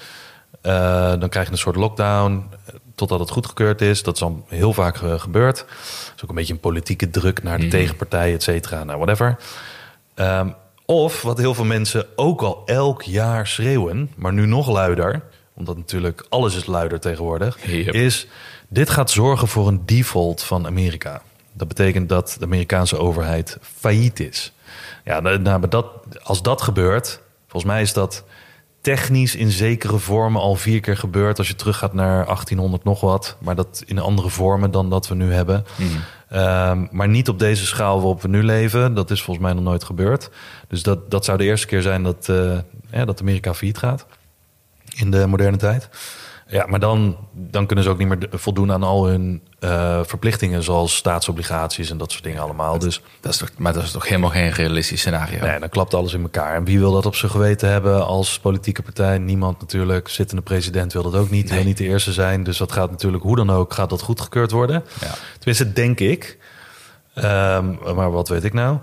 Eh, dan krijg je een soort lockdown eh, totdat het goedgekeurd is. Dat is al heel vaak eh, gebeurd. Dat is ook een beetje een politieke druk naar de tegenpartij, et cetera. Nou, whatever. Ehm, of wat heel veel mensen ook al elk jaar schreeuwen, maar nu nog luider, omdat natuurlijk alles is luider tegenwoordig, Yep. is dit gaat zorgen voor een default van Amerika. Dat betekent dat de Amerikaanse overheid failliet is. Ja, nou, nou, maar dat, als dat gebeurt, volgens mij is dat technisch in zekere vormen al vier keer gebeurd. Als je teruggaat naar 1800 nog wat, maar dat in andere vormen dan dat we nu hebben. Ehm, maar niet op deze schaal waarop we nu leven. Dat is volgens mij nog nooit gebeurd. Dus dat, dat zou de eerste keer zijn dat, eh, ja, dat Amerika failliet gaat in de moderne tijd. Ja, maar dan, dan kunnen ze ook niet meer voldoen aan al hun eh, verplichtingen, zoals staatsobligaties en dat soort dingen allemaal. Dus Dat is toch, maar dat is toch helemaal geen realistisch scenario? nee, dan klapt alles in elkaar. En wie wil dat op zijn geweten hebben als politieke partij? Niemand natuurlijk. Zittende president wil dat ook niet. Wil niet de eerste zijn. Dus dat gaat natuurlijk, hoe dan ook, gaat dat goedgekeurd worden. Ja. Tenminste, denk ik. Ehm, maar wat weet ik nou?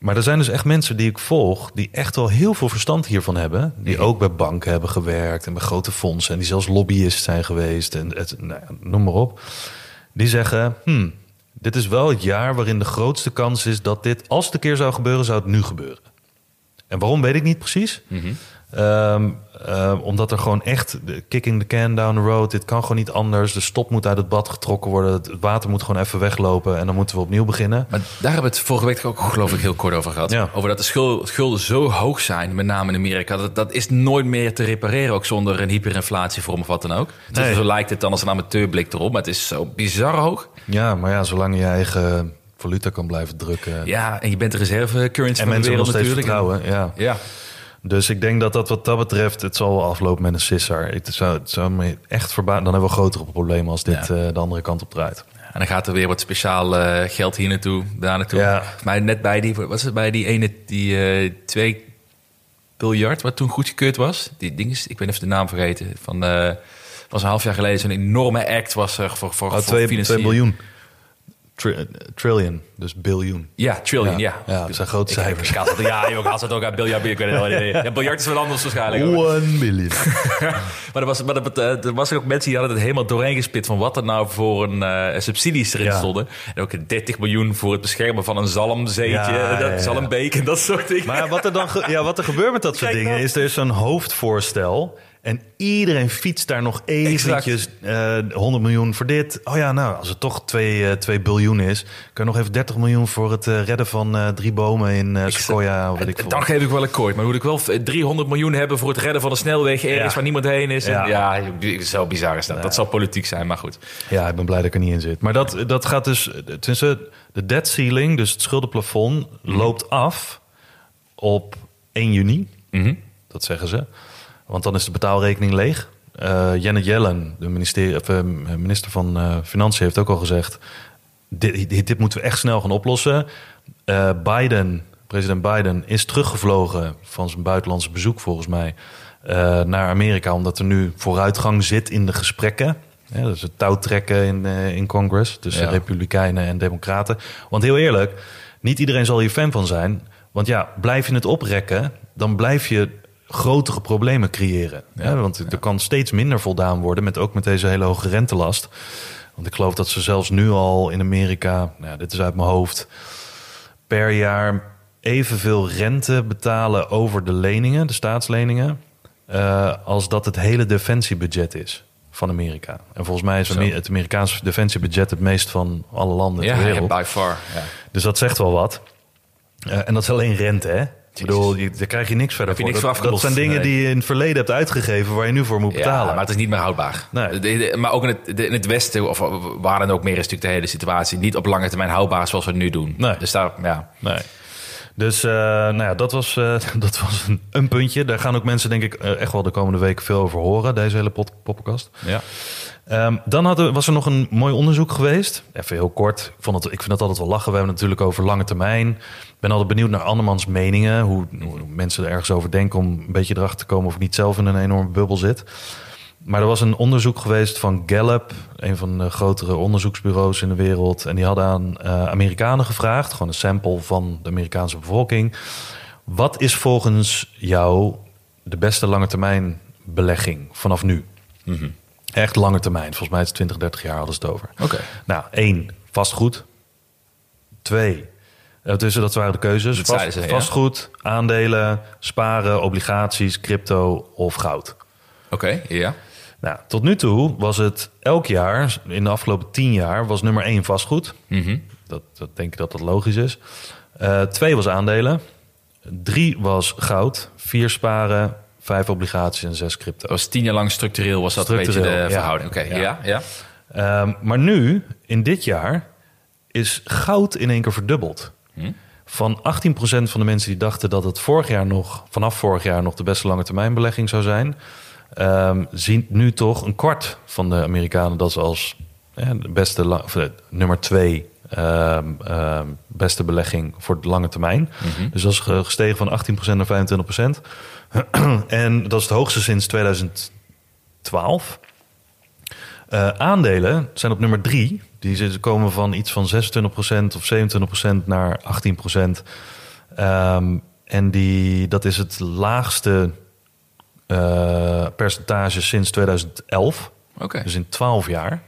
Maar er zijn dus echt mensen die ik volg, die echt wel heel veel verstand hiervan hebben. Die ook bij banken hebben gewerkt en bij grote fondsen. En die zelfs lobbyist zijn geweest en het, nou, ja, noem maar op. Die zeggen, hmm, dit is wel het jaar waarin de grootste kans is dat dit, als het een keer zou gebeuren, zou het nu gebeuren. En waarom weet ik niet precies. Ehm, ehm, omdat er gewoon echt kicking the can down the road. Dit kan gewoon niet anders. De stop moet uit het bad getrokken worden. Het water moet gewoon even weglopen. En dan moeten we opnieuw beginnen. Maar daar hebben we het vorige week ook geloof ik heel kort over gehad. Ja. Over dat de schul- schulden zo hoog zijn, met name in Amerika. Dat, dat is nooit meer te repareren, ook zonder een hyperinflatievorm of wat dan ook. Dus Nee. Zo lijkt het dan als een amateurblik erop, maar het is zo bizar hoog. Ja, maar ja, zolang je eigen valuta kan blijven drukken. Ja, en je bent de reserve currency En van de wereld steeds natuurlijk. vertrouwen. Ja. Ja, Dus ik denk dat dat wat dat betreft, het zal wel aflopen met een sissar. Het zou, het zou me echt verbazen. Dan hebben we grotere problemen als dit Ja. eh, de andere kant op draait. en dan gaat er weer wat speciaal eh, geld hier naartoe, daar naartoe. Ja. Maar net bij die, wat was het bij die ene, die eh 2 miljard, wat toen goedgekeurd was. Die ding is, ik ben even de naam vergeten, van, was een half jaar geleden zo'n enorme act was er voor, voor, Oh, voor 2 financiering. Tri- eh, trillion, dus biljoen. Ja, trillion, ja. Ja, ja, dat zijn grote Ik- cijfers. Ik, had het, ja, joh, ik had het ook uit biljart. Ik weet het wel. Ja, biljart is wel anders waarschijnlijk. One billion. Maar er, was, maar er, er was ook mensen die hadden het helemaal doorheen gespit van wat er nou voor een eh, subsidies erin Ja. stonden. En ook 30 miljoen voor het beschermen van een zalmzeetje, Ja, dat zalmbeek en dat soort dingen. Maar wat er dan ja, wat er gebeurt met dat soort Kijk dingen is, er is zo'n hoofdvoorstel. En iedereen fietst daar nog eventjes eh 100 miljoen voor dit. Oh ja, nou, als het toch 2, 2 biljoen is... kan je nog even 30 miljoen voor het eh, redden van eh, drie bomen in Sequoia. Weet ik. Dan geef ik wel een. Maar moet ik wel 300 miljoen hebben voor het redden van een snelweg ergens Ja. waar niemand heen is? Ja. Ja, ja zo bizar is dat. Dat zal politiek zijn, maar goed. Ja, ik ben blij dat ik er niet in zit. Maar dat, dat gaat dus... Tenminste, de debt ceiling, dus het schuldenplafond... loopt af op 1 juni. Mhm. Dat zeggen ze. Want dan is de betaalrekening leeg. Eh Janet Yellen, de ministerie, minister van eh, Financiën, heeft ook al gezegd... Dit, dit, dit moeten we echt snel gaan oplossen. Eh, Biden, president Biden, is teruggevlogen van zijn buitenlandse bezoek volgens mij... naar Amerika, omdat er nu vooruitgang zit in de gesprekken. Ja, dus het touwtrekken in, in Congress tussen Ja. Republikeinen en Democraten. Want heel eerlijk, niet iedereen zal hier fan van zijn. Want ja, blijf je het oprekken, dan blijf je grotere problemen creëren. Ja, want er kan steeds minder voldaan worden, met, ook met deze hele hoge rentelast. Want ik geloof dat ze zelfs nu al in Amerika, nou ja, dit is uit mijn hoofd, per jaar evenveel rente betalen over de leningen, de staatsleningen, eh, als dat het hele defensiebudget is van Amerika. En volgens mij is Zo. Het Amerikaanse defensiebudget het meest van alle landen Ja, ter ja, wereld. by far. Ja. Dus dat zegt wel wat. Eh, en dat is alleen rente, hè? Ik bedoel, je, daar krijg je niks verder je voor. niks dat, voor dat zijn dingen nee. die je in het verleden hebt uitgegeven... waar je nu voor moet betalen. Ja, maar het is niet meer houdbaar. Nee. De- de- maar ook in het, de- in het Westen, of waar dan ook meer, is natuurlijk de hele situatie niet op lange termijn houdbaar zoals we het nu doen. Nee. Dus daar, ja. Nee. Dus eh, nou ja, dat was, eh, dat was een, een puntje. Daar gaan ook mensen denk ik eh, echt wel de komende weken veel over horen. Deze hele pod- podcast. ja. Ehm, dan hadden, was er nog een mooi onderzoek geweest. Even heel kort. Ik, vond het, ik vind het altijd wel lachen. We hebben het natuurlijk over lange termijn. Ik ben altijd benieuwd naar andermans meningen. Hoe, hoe mensen er ergens over denken om een beetje erachter te komen of ik niet zelf in een enorme bubbel zit. Maar er was een onderzoek geweest van Gallup, een van de grotere onderzoeksbureaus in de wereld. En die hadden aan eh, Amerikanen gevraagd, gewoon een sample van de Amerikaanse bevolking. Wat is volgens jou de beste lange termijn belegging vanaf nu? Echt lange termijn. Volgens mij is het 20, 30 jaar hadden ze het over. Oké. Nou, één, vastgoed. Twee, eh, tussen dat waren de keuzes. Dat Vast- zeiden ze, ja. vastgoed, aandelen, sparen, obligaties, crypto of goud. Oké, ja. Nou, tot nu toe was het elk jaar, in de afgelopen tien jaar, was nummer één vastgoed. Mhm. Dat, dat denk ik dat dat logisch is. Eh, twee was aandelen. Drie was goud. Vier sparen. Vijf obligaties en zes crypto. Dat was tien jaar lang structureel was dat een beetje de ja. verhouding. Oké, Ja. ja. ja, Ehm, maar nu, in dit jaar, is goud in één keer verdubbeld. Hm? Van 18% van de mensen die dachten dat het vorig jaar nog, vanaf vorig jaar nog de beste lange termijn belegging zou zijn, ehm zien nu toch een kwart van de Amerikanen dat ze als ja, de beste of, eh, nummer twee ehm, ehm, beste belegging voor de lange termijn. Dus dat is ge- gestegen van 18% naar 25%. en dat is het hoogste sinds 2012. Eh, aandelen zijn op nummer drie. Die komen van iets van 26% of 27% naar 18%. Ehm, en die, dat is het laagste eh, percentage sinds 2011. Oké. Dus in 12 jaar.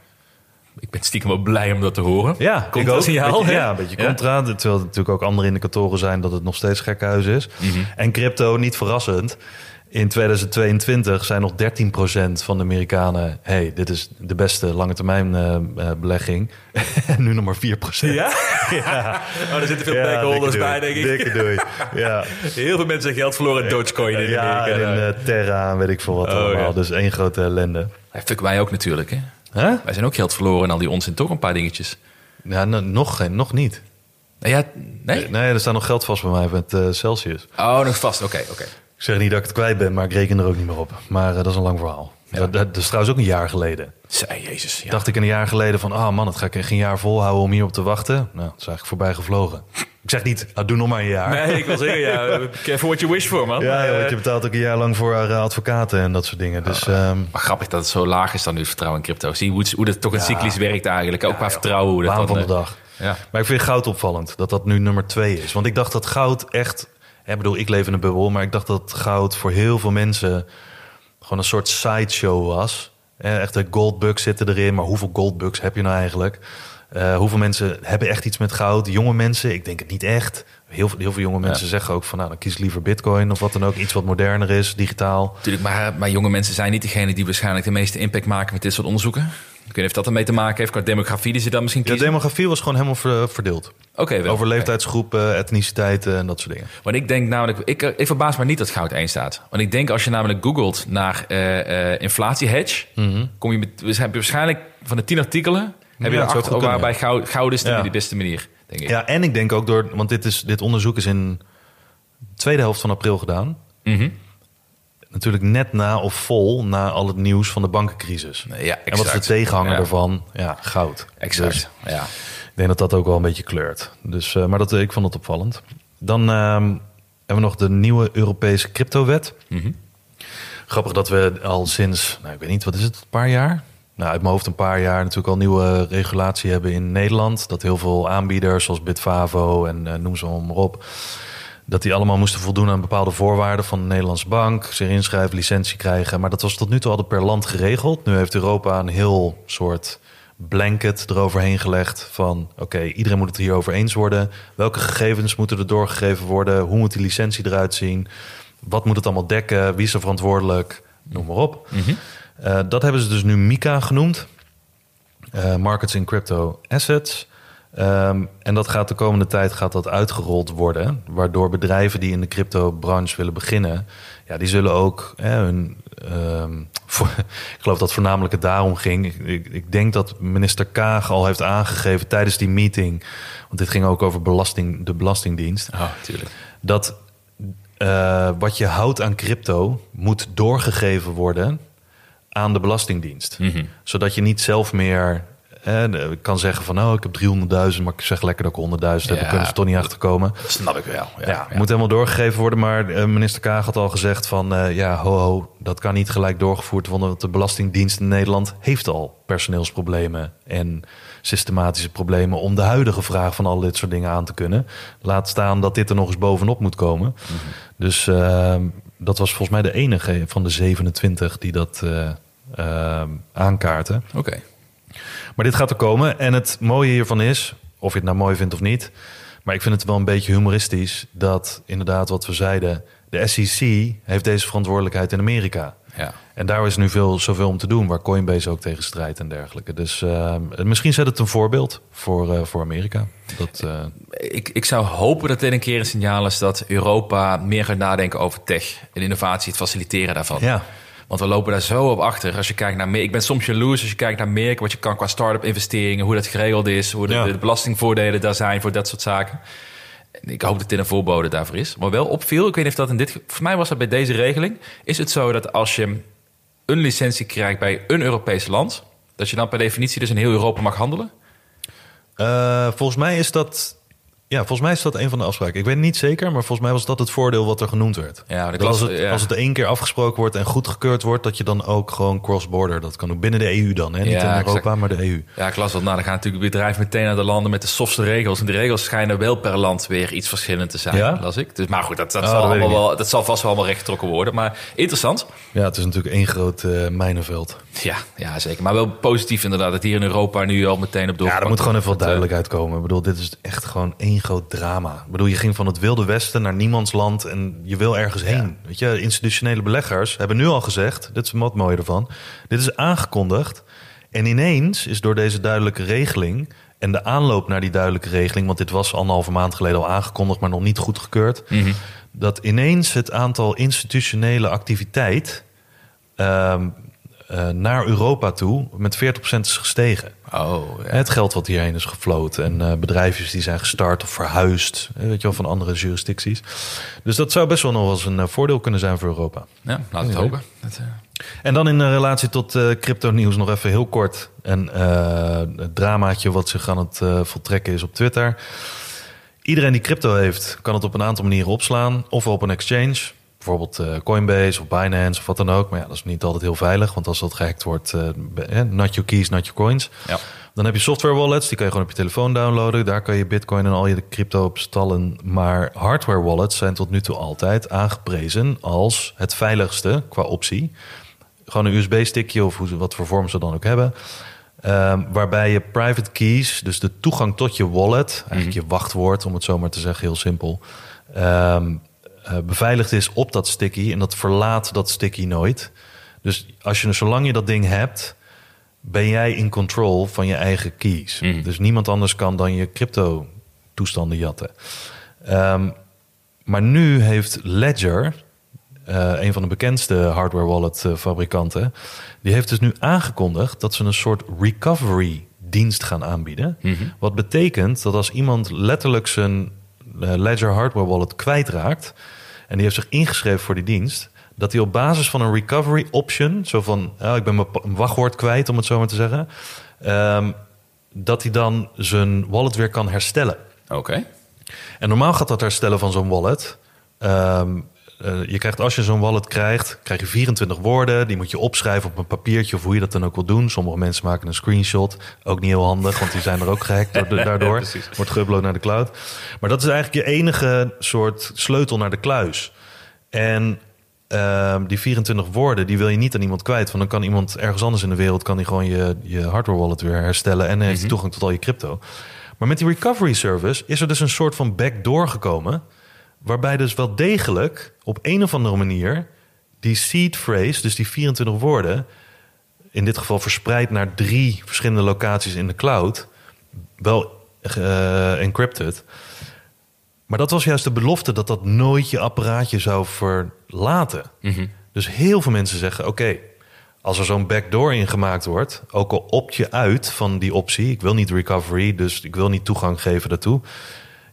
Ik ben stiekem wel blij om dat te horen. Ja, Komt ik dat ook. signaal, Beetje- hè? ja, een beetje Ja. contra. Terwijl er natuurlijk ook andere indicatoren zijn dat het nog steeds gekhuis is. Mhm. En crypto, niet verrassend. In 2022 zijn nog 13% van de Amerikanen... hey, dit is de beste lange termijn eh, eh, belegging. en nu nog maar 4%. Ja? Oh, er zitten veel Ja, bij, denk ik. Dikke doei. Ja, Heel veel mensen geld verloren in Dogecoin in ja Amerika. en in eh, Terra en weet ik veel wat Oh, allemaal. ja. Dus één grote ellende. Ja, fuck wij ook natuurlijk, hè. Huh? Wij zijn ook geld verloren en al die onzin. Toch een paar dingetjes. Ja, no- nog, geen, nog niet. Nou ja, nee? Nee, er staat nog geld vast bij mij met eh, Celsius. Oh, nog vast. Oké, oké. Ik zeg niet dat ik het kwijt ben, maar ik reken er ook niet meer op. Maar eh, dat is een lang verhaal. Dat, dat, dat is trouwens ook een jaar geleden. Zij, jezus. Ja. Dacht ik een jaar geleden van, ah man, het ga ik echt een jaar volhouden om hierop te wachten. Nou, dat is eigenlijk voorbij gevlogen. Ik zeg niet, ah, doe nog maar een jaar. Nee, ik wil zeggen, ja, careful what you wish for, man. Ja, ja, eh, want je betaalt ook een jaar lang voor eh, advocaten en dat soort dingen. Dus ehm, Maar grappig dat het zo laag is dan nu het vertrouwen in crypto. Zie hoe, het- hoe dat toch een Ja. cyclisch werkt eigenlijk. Ook qua vertrouwen. Hoe dat van de dag. Ja. Maar ik vind goud opvallend dat dat nu nummer twee is. Want ik dacht dat goud echt... Ik bedoel, ik leef in een bubbel, maar ik dacht dat goud voor heel veel mensen gewoon een soort sideshow was. Echt de goldbugs zitten erin, maar hoeveel goldbugs heb je nou eigenlijk? Eh, hoeveel mensen hebben echt iets met goud? Jonge mensen, ik denk het niet echt. Heel veel, heel veel jonge mensen zeggen ook van, nou, dan kies liever bitcoin of wat dan ook. Iets wat moderner is, digitaal. Natuurlijk, maar, maar jonge mensen zijn niet degene die waarschijnlijk de meeste impact maken met dit soort onderzoeken. Ik weet niet of dat ermee te maken heeft qua demografie die ze dan misschien De kiezen. demografie was gewoon helemaal ver- verdeeld. Oké, wel. Over leeftijdsgroepen, etniciteiten en dat soort dingen. Want ik denk namelijk, ik, ik verbaas me niet dat goud 1 staat. Want ik denk als je namelijk googelt naar eh eh inflatie hedge, kom je met, heb je waarschijnlijk van de 10 artikelen, heb je erachter goed kunnen, waarbij goud, goud is de, Ja. beste manier, denk ik. Ja, en ik denk ook door, want dit, is, dit onderzoek is in de tweede helft van april gedaan. Mhm. Natuurlijk net na of vol na al het nieuws van de bankencrisis. Ja, en wat is de exact. tegenhanger Ja. daarvan? Ja, goud. Exact, Dus ja. ik denk dat dat ook wel een beetje kleurt. Dus, eh, maar dat, ik vond het opvallend. Dan ehm, hebben we nog de nieuwe Europese cryptowet. Mhm. Grappig dat we al sinds, nou, ik weet niet, wat is het, een paar jaar? Nou, uit mijn hoofd een paar jaar natuurlijk al nieuwe regulatie hebben in Nederland. Dat heel veel aanbieders zoals Bitfavo en eh, noem ze maar op... dat die allemaal moesten voldoen aan bepaalde voorwaarden van de Nederlandse bank. Zich inschrijven, licentie krijgen. Maar dat was tot nu toe altijd per land geregeld. Nu heeft Europa een heel soort blanket eroverheen gelegd van... oké, iedereen moet het hierover eens worden. Welke gegevens moeten er doorgegeven worden? Hoe moet die licentie eruit zien? Wat moet het allemaal dekken? Wie is er verantwoordelijk? Noem maar op. Eh, dat hebben ze dus nu MICA genoemd. Eh, Markets in Crypto Assets. Ehm, en dat gaat de komende tijd gaat dat uitgerold worden. Waardoor bedrijven die in de crypto-branche willen beginnen... Ja, die zullen ook hè, hun... ehm, voor- ik geloof dat voornamelijk het daarom ging. Ik, ik, ik denk dat minister Kaag al heeft aangegeven tijdens die meeting... want dit ging ook over belasting, de Belastingdienst Oh, tuurlijk. dat eh, wat je houdt aan crypto moet doorgegeven worden aan de Belastingdienst. Mhm. Zodat je niet zelf meer eh, kan zeggen van... oh, ik heb 300.000, maar ik zeg lekker dat ik 100.000 heb. Ja. Dan kunnen ze toch niet achterkomen. Dat snap ik wel. Ja, Ja, moet helemaal doorgegeven worden. Maar eh, minister Kaag had al gezegd van... eh, ja, ho, ho, dat kan niet gelijk doorgevoerd worden... want de Belastingdienst in Nederland heeft al personeelsproblemen... en systematische problemen om de huidige vraag van al dit soort dingen aan te kunnen. Laat staan dat dit er nog eens bovenop moet komen. Dus eh, dat was volgens mij de enige van de 27 die dat eh, aankaarten. Oké. Maar dit gaat er komen. En het mooie hiervan is, of je het nou mooi vindt of niet... maar ik vind het wel een beetje humoristisch... dat inderdaad wat we zeiden... de SEC heeft deze verantwoordelijkheid in Amerika. Ja. En daar is nu veel, zoveel om te doen... waar Coinbase ook tegen strijdt en dergelijke. Dus eh, misschien zet het een voorbeeld voor, eh, voor Amerika. Dat, eh, Ik, ik zou hopen dat dit een keer een signaal is dat Europa meer gaat nadenken over tech en innovatie, het faciliteren daarvan. ja. Want we lopen daar zo op achter. Als je kijkt naar, Me- ik ben soms jaloers als je kijkt naar Amerika, wat je kan qua start-up investeringen, hoe dat geregeld is, hoe de, Ja. de belastingvoordelen daar zijn voor dat soort zaken. En Ik hoop dat dit een voorbode daarvoor is. Maar wel opviel, ik weet niet of dat in dit, voor mij was dat bij deze regeling, is het zo dat als je een licentie krijgt bij een Europees land, dat je dan per definitie dus in heel Europa mag handelen? Eh, volgens mij is dat... Ja, volgens mij is dat een van de afspraken. Ik weet niet zeker, maar volgens mij was dat het voordeel wat er genoemd werd. Ja, de Dat als, het, ja. als het één keer afgesproken wordt en goedgekeurd wordt, dat je dan ook gewoon cross-border dat kan doen. Binnen de EU dan, hè? niet Ja, in Europa, exact. maar de EU. Ja, ik las dat. Nou, dan gaan natuurlijk bedrijven meteen naar de landen met de softste regels. En de regels schijnen wel per land weer iets verschillend te zijn, Ja? las ik. Dus, maar goed, dat, dat, Oh, zal dat allemaal wel, dat zal vast wel allemaal rechtgetrokken worden. Maar interessant. Ja, het is natuurlijk één groot eh mijnenveld. Ja, ja, zeker. Maar wel positief inderdaad dat hier in Europa nu al meteen op door. Ja, er moet gewoon even wat Dat, eh, duidelijkheid komen. Ik bedoel, dit is echt gewoon één groot drama. Ik bedoel, je ging van het wilde westen naar niemandsland en je wil ergens heen. Weet je, institutionele beleggers hebben nu al gezegd, dit is wat mooie ervan, dit is aangekondigd. En ineens is door deze duidelijke regeling en de aanloop naar die duidelijke regeling, want dit was anderhalve maand geleden al aangekondigd, maar nog niet goedgekeurd, dat ineens het aantal institutionele activiteit ehm, eh, naar Europa toe met 40% is gestegen. Oh, ja. Het geld wat hierheen is gefloten en eh bedrijfjes die zijn gestart of verhuisd, eh, weet je wel, van andere jurisdicties. Dus dat zou best wel nog eens een voordeel kunnen zijn voor Europa. ja laten we het hopen. Dat, En dan in relatie tot crypto nieuws nog even heel kort eh, het dramaatje wat zich aan het voltrekken is op Twitter. Iedereen die crypto heeft, kan het op een aantal manieren opslaan. Ofwel op een exchange, bijvoorbeeld eh, Coinbase of Binance of wat dan ook. Maar ja, dat is niet altijd heel veilig, want als dat gehackt wordt, eh, not your keys, not your coins. ja. Dan heb je software wallets, die kan je gewoon op je telefoon downloaden. Daar kan je bitcoin en al je crypto op stallen. Maar hardware wallets zijn tot nu toe altijd aangeprezen als het veiligste qua optie. Gewoon een USB-stickje of hoe ze, wat voor vorm ze dan ook hebben. Ehm, waarbij je private keys, dus de toegang tot je wallet, eigenlijk je wachtwoord om het zo maar te zeggen, heel simpel, ehm, eh, beveiligd is op dat sticky en dat verlaat dat sticky nooit. Dus als je, zolang je dat ding hebt, ben jij in control van je eigen keys. Dus niemand anders kan dan je crypto toestanden jatten. Ehm, maar nu heeft Ledger, eh, een van de bekendste hardware wallet eh, fabrikanten, die heeft dus nu aangekondigd dat ze een soort recovery dienst gaan aanbieden. Wat betekent dat als iemand letterlijk zijn Ledger hardware wallet kwijtraakt en die heeft zich ingeschreven voor die dienst, dat hij op basis van een recovery option, zo van ja, ik ben mijn wachtwoord kwijt om het zo maar te zeggen, ehm, dat hij dan zijn wallet weer kan herstellen. Oké. En normaal gaat dat herstellen van zo'n wallet. ehm, eh, je krijgt als je zo'n wallet krijgt, krijg je 24 woorden. Die moet je opschrijven op een papiertje of hoe je dat dan ook wil doen. Sommige mensen maken een screenshot. Ook niet heel handig, want die zijn er ook gehackt door- daardoor. Wordt geüpload naar de cloud. Maar dat is eigenlijk je enige soort sleutel naar de kluis. En ehm, die 24 woorden, die wil je niet aan iemand kwijt. Want dan kan iemand ergens anders in de wereld... kan die gewoon je, je hardware wallet weer herstellen... en heeft hij toegang tot al je crypto. Maar met die recovery service is er dus een soort van backdoor gekomen... waarbij dus wel degelijk op een of andere manier... die seed phrase, dus die 24 woorden... in dit geval verspreid naar drie verschillende locaties in de cloud... wel eh, encrypted... Maar dat was juist de belofte dat dat nooit je apparaatje zou verlaten. Dus heel veel mensen zeggen: oké, als er zo'n backdoor ingemaakt wordt, ook al opt je uit van die optie, ik wil niet recovery, dus ik wil niet toegang geven daartoe.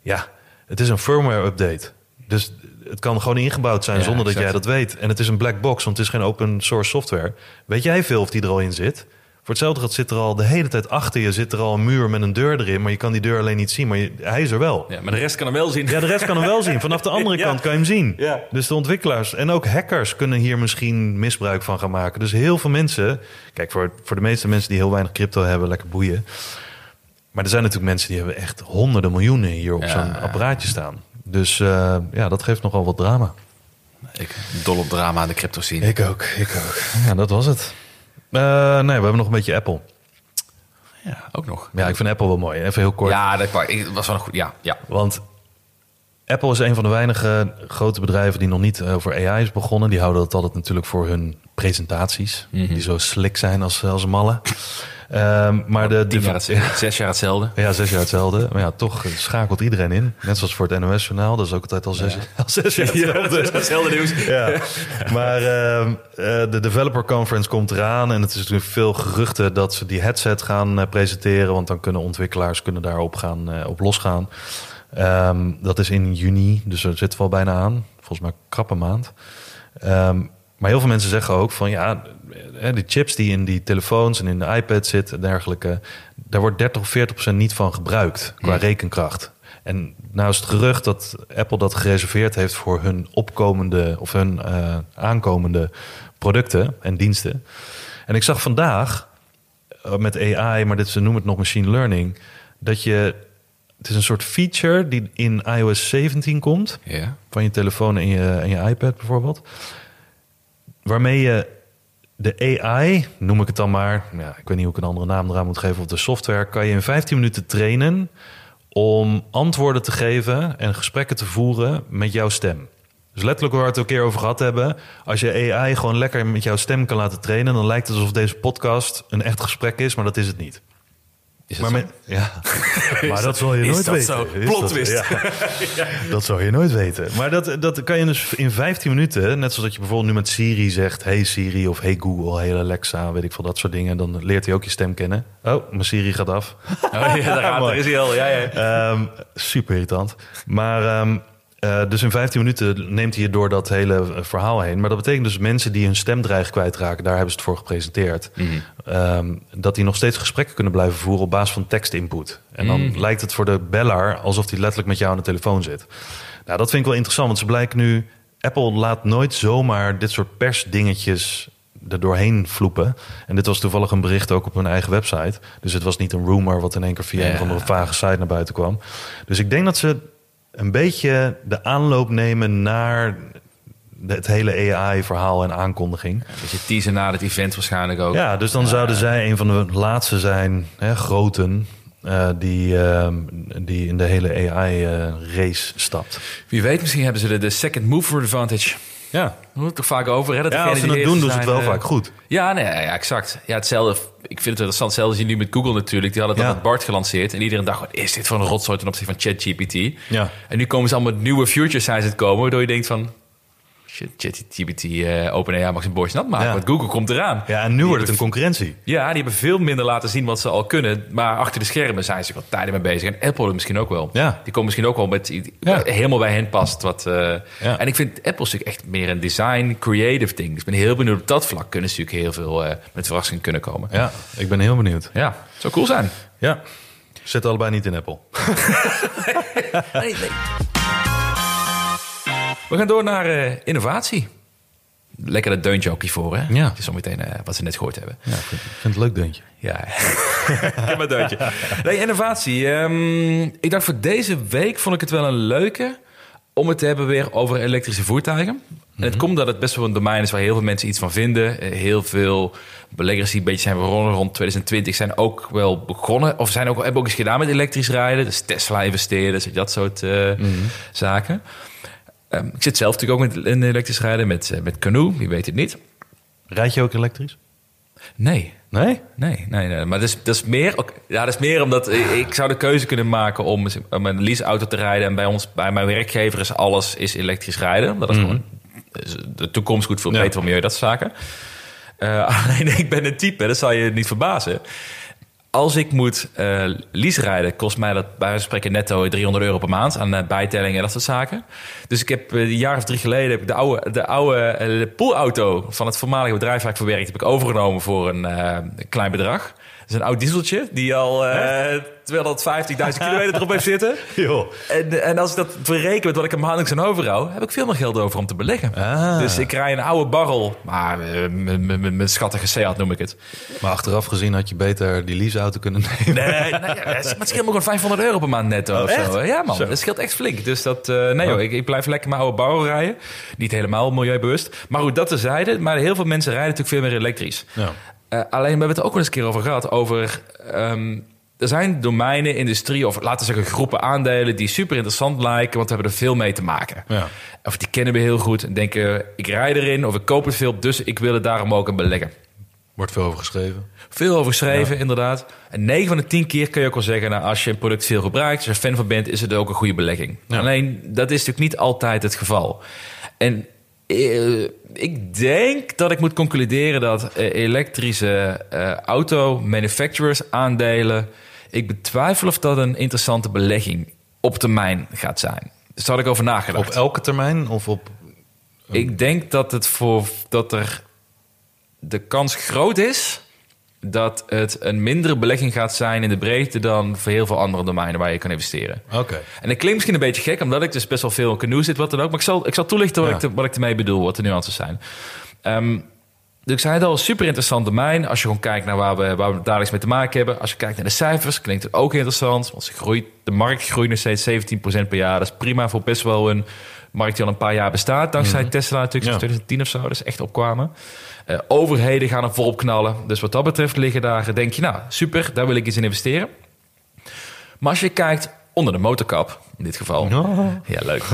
Ja, het is een firmware update. Dus het kan gewoon ingebouwd zijn Ja, zonder dat jij dat weet. En het is een black box, want het is geen open source software. Weet jij veel of die er al in zit? Voor hetzelfde geld zit er al de hele tijd achter je zit er al een muur met een deur erin, maar je kan die deur alleen niet zien. Maar je- hij is er wel. Ja, maar de rest kan hem wel zien. Ja, de rest kan hem wel zien. Vanaf de andere Ja. kant kan je hem zien. Ja. Dus de ontwikkelaars en ook hackers kunnen hier misschien misbruik van gaan maken. Dus heel veel mensen... Kijk, voor, voor de meeste mensen die heel weinig crypto hebben, lekker boeien. Maar er zijn natuurlijk mensen die hebben echt honderden miljoenen hier op Ja. zo'n apparaatje staan. Dus eh, ja, dat geeft nogal wat drama. Ik dol op drama aan de crypto scene. Ik ook, ik ook. Ja, dat was het. Eh, nee, we hebben nog een beetje Apple. Ja, ook nog. Ja, ik vind Apple wel mooi. Even heel kort. Ja, dat ik- was wel een goed. Ja, ja. Want Apple is een van de weinige grote bedrijven die nog niet over AI is begonnen. Die houden dat altijd natuurlijk voor hun presentaties. Die zo slick zijn als, als malle. Ehm, maar de, de- jaar zes jaar hetzelfde. ja, zes jaar hetzelfde. Maar ja, toch schakelt iedereen in. Net zoals voor het NOS-journaal. Dat is ook altijd al zes, al zes jaar hetzelfde. Hetzelfde nieuws. Ja, maar ehm, eh, de developer conference komt eraan en het is natuurlijk veel geruchten dat ze die headset gaan eh, presenteren, want dan kunnen ontwikkelaars kunnen daarop gaan eh, op losgaan. Ehm, dat is in juni, dus er zit wel bijna aan. Volgens mij krappe maand. Ehm, maar heel veel mensen zeggen ook van ja, die chips die in die telefoons en in de iPad zitten en dergelijke, daar wordt 30 of 40 procent niet van gebruikt qua rekenkracht. En nou is het gerucht dat Apple dat gereserveerd heeft voor hun opkomende of hun eh, aankomende producten en diensten. En ik zag vandaag eh, met AI, maar dit, ze noemen het nog machine learning, dat je het is een soort feature die in iOS 17 komt van je telefoon en je, en je iPad bijvoorbeeld. Waarmee je de AI, noem ik het dan maar, ik weet niet hoe ik een andere naam eraan moet geven, of de software, kan je in 15 minuten trainen om antwoorden te geven en gesprekken te voeren met jouw stem. Dus letterlijk waar we het een keer over gehad hebben. Als je AI gewoon lekker met jouw stem kan laten trainen, dan lijkt het alsof deze podcast een echt gesprek is, maar dat is het niet. Maar, ja. maar dat zal je is nooit dat weten. zo? Plot dat- twist. ja. dat zou je nooit weten. Maar dat, dat kan je dus in 15 minuten, net zoals dat je bijvoorbeeld nu met Siri zegt: Hey Siri of Hey Google, Hey Alexa, weet ik veel dat soort dingen. Dan leert hij ook je stem kennen. Oh, mijn Siri gaat af. Oh, ja, daar, gaat, daar is hij al. Ja, ja. Ehm, super irritant. Maar ehm, eh, dus in 15 minuten neemt hij je door dat hele eh, verhaal heen. Maar dat betekent dus mensen die hun stemdreig kwijtraken, daar hebben ze het voor gepresenteerd. Ehm, dat die nog steeds gesprekken kunnen blijven voeren op basis van tekstinput. En dan lijkt het voor de beller alsof hij letterlijk met jou aan de telefoon zit. Nou, dat vind ik wel interessant, want ze blijken nu. Apple laat nooit zomaar dit soort persdingetjes er doorheen vloepen. En dit was toevallig een bericht ook op hun eigen website. Dus het was niet een rumor wat in één keer via een of andere vage site naar buiten kwam. Dus ik denk dat ze een beetje de aanloop nemen naar het hele AI-verhaal en aankondiging. Dus je teaser na het event waarschijnlijk ook. Ja, dus dan zouden zij een van de laatste zijn, hè, groten, eh, die, ehm, die in de hele AI-race stapt. Wie weet, misschien hebben ze de, de second mover advantage. Ja, hebben we het toch vaak over. Hè? Dat ja als ze het de doen, doen ze het wel zijn, vaak eh, goed. Ja, nee, ja, exact. Ja, hetzelfde. Ik vind het interessant. Hetzelfde zie je nu met Google natuurlijk. Die hadden Ja. het BART gelanceerd. En iedereen dacht, wat is dit voor een rotzooi ten opzichte van ChatGPT? Ja. En nu komen ze allemaal met nieuwe futures zijn ze het komen. Waardoor je denkt van... ChatGPT, eh OpenAI mag zijn bordje nat maken. Ja. Want Google komt eraan. Ja, en nu wordt het een concurrentie. Ja, die hebben veel minder laten zien wat ze al kunnen. Maar achter de schermen zijn ze wat tijden mee bezig. En Apple misschien ook wel. Ja. Die komen misschien ook wel met Ja. helemaal bij hen past. Wat, eh, Ja. En ik vind Apple natuurlijk echt meer een design, creative ding. Dus ik ben heel benieuwd op dat vlak. Kunnen ze natuurlijk heel veel eh, met verrassingen kunnen komen. Ja, ik ben heel benieuwd. Ja, zou cool zijn. Ja, zitten allebei niet in Apple. We gaan door naar eh, innovatie. Lekker dat deuntje ook hiervoor, hè? Ja. Dat is zometeen eh, wat ze net gehoord hebben. Ja, ik vind, ik vind het een leuk deuntje. Ja, ik heb mijn deuntje. Nee, innovatie. Ehm, ik dacht voor deze week vond ik het wel een leuke om het te hebben weer over elektrische voertuigen. En het komt dat het best wel een domein is waar heel veel mensen iets van vinden. Eh, Heel veel beleggers die een beetje zijn begonnen rond 2020 zijn ook wel begonnen. Of zijn ook, hebben ook eens gedaan met elektrisch rijden. Dus Tesla investeren, dus dat soort eh, zaken. Ehm, ik zit zelf natuurlijk ook met, in elektrisch rijden met, eh, met Canoe, wie weet het niet. Rijd je ook elektrisch? Nee, Nee? Nee, nee, nee. Maar dat is, dat is meer. Ja, dat is meer omdat ik, ik zou de keuze kunnen maken om, om een leaseauto te rijden. En bij ons, bij mijn werkgever is alles is elektrisch rijden. Dat is gewoon is de toekomst goed voor het Ja. beter milieu, dat soort zaken. Alleen ik ben een type, dat zal je niet verbazen. Als ik moet eh lease rijden, kost mij dat bij wijze spreken netto 300 euro per maand aan eh, bijtellingen en dat soort zaken. Dus ik heb eh, een jaar of drie geleden heb ik de oude, de oude eh, poolauto van het voormalige bedrijf waar ik voor heb ik overgenomen voor eh, een klein bedrag. Is een oud dieseltje die al eh 250.000 kilometer erop heeft zitten. En, en als ik dat verreken met wat ik er maandelijks aan overhoud, heb ik veel meer geld over om te beleggen. Ah. Dus ik rij een oude barrel, maar eh, met- schattige Seat noem ik het. Maar achteraf gezien had je beter die leaseauto kunnen nemen. Nee, nee ja, het scheelt me gewoon 500 euro per maand netto Oh, of zo. echt? Ja man, Zo. dat scheelt echt flink. Dus dat, eh, nee joh, ik, ik blijf lekker mijn oude barrel rijden. Niet helemaal milieubewust. Maar goed, dat terzijde. Maar heel veel mensen rijden natuurlijk veel meer elektrisch. Ja. Eh, alleen, we hebben het er ook wel eens een keer over gehad. Over, ehm, er zijn domeinen, industrie of laten we zeggen groepen aandelen... die super interessant lijken, want we hebben er veel mee te maken. Ja. Of die kennen we heel goed en denken... ik rij erin of ik koop het veel, dus ik wil het daarom ook in beleggen. Wordt veel over geschreven. Veel over geschreven, inderdaad. En 9 van de 10 keer kun je ook wel zeggen... Nou, als je een product veel gebruikt, als je fan van bent... is het ook een goede belegging. Alleen, dat is natuurlijk niet altijd het geval. En ik denk dat ik moet concluderen... dat eh, elektrische eh, auto-manufacturers aandelen... ik betwijfel of dat een interessante belegging op termijn gaat zijn. Dus daar had ik over nagedacht. Op elke termijn of op... Ik denk dat het voor dat er de kans groot is dat het een mindere belegging gaat zijn in de breedte dan voor heel veel andere domeinen waar je kan investeren. Oké. En dat klinkt misschien een beetje gek, omdat ik dus best wel veel in canoe zit, wat dan ook. Maar ik zal, ik zal toelichten wat, Ja. ik, te- wat ik ermee bedoel, wat de nuances zijn. Ehm, dus ik zei het al, super interessant domein. Als je gewoon kijkt naar waar we, waar we dagelijks mee te maken hebben. Als je kijkt naar de cijfers, klinkt het ook interessant. Want ze groeit, de markt groeit nog steeds 17% per jaar. Dat is prima voor best wel een markt die al een paar jaar bestaat. Dankzij Tesla natuurlijk, sinds Ja. 2010 of zo. Is echt opkwamen. Eh, overheden gaan er volop knallen. Dus wat dat betreft liggen daar, denk je, nou super, daar wil ik eens in investeren. Maar als je kijkt onder de motorkap, in dit geval. Ja, leuk.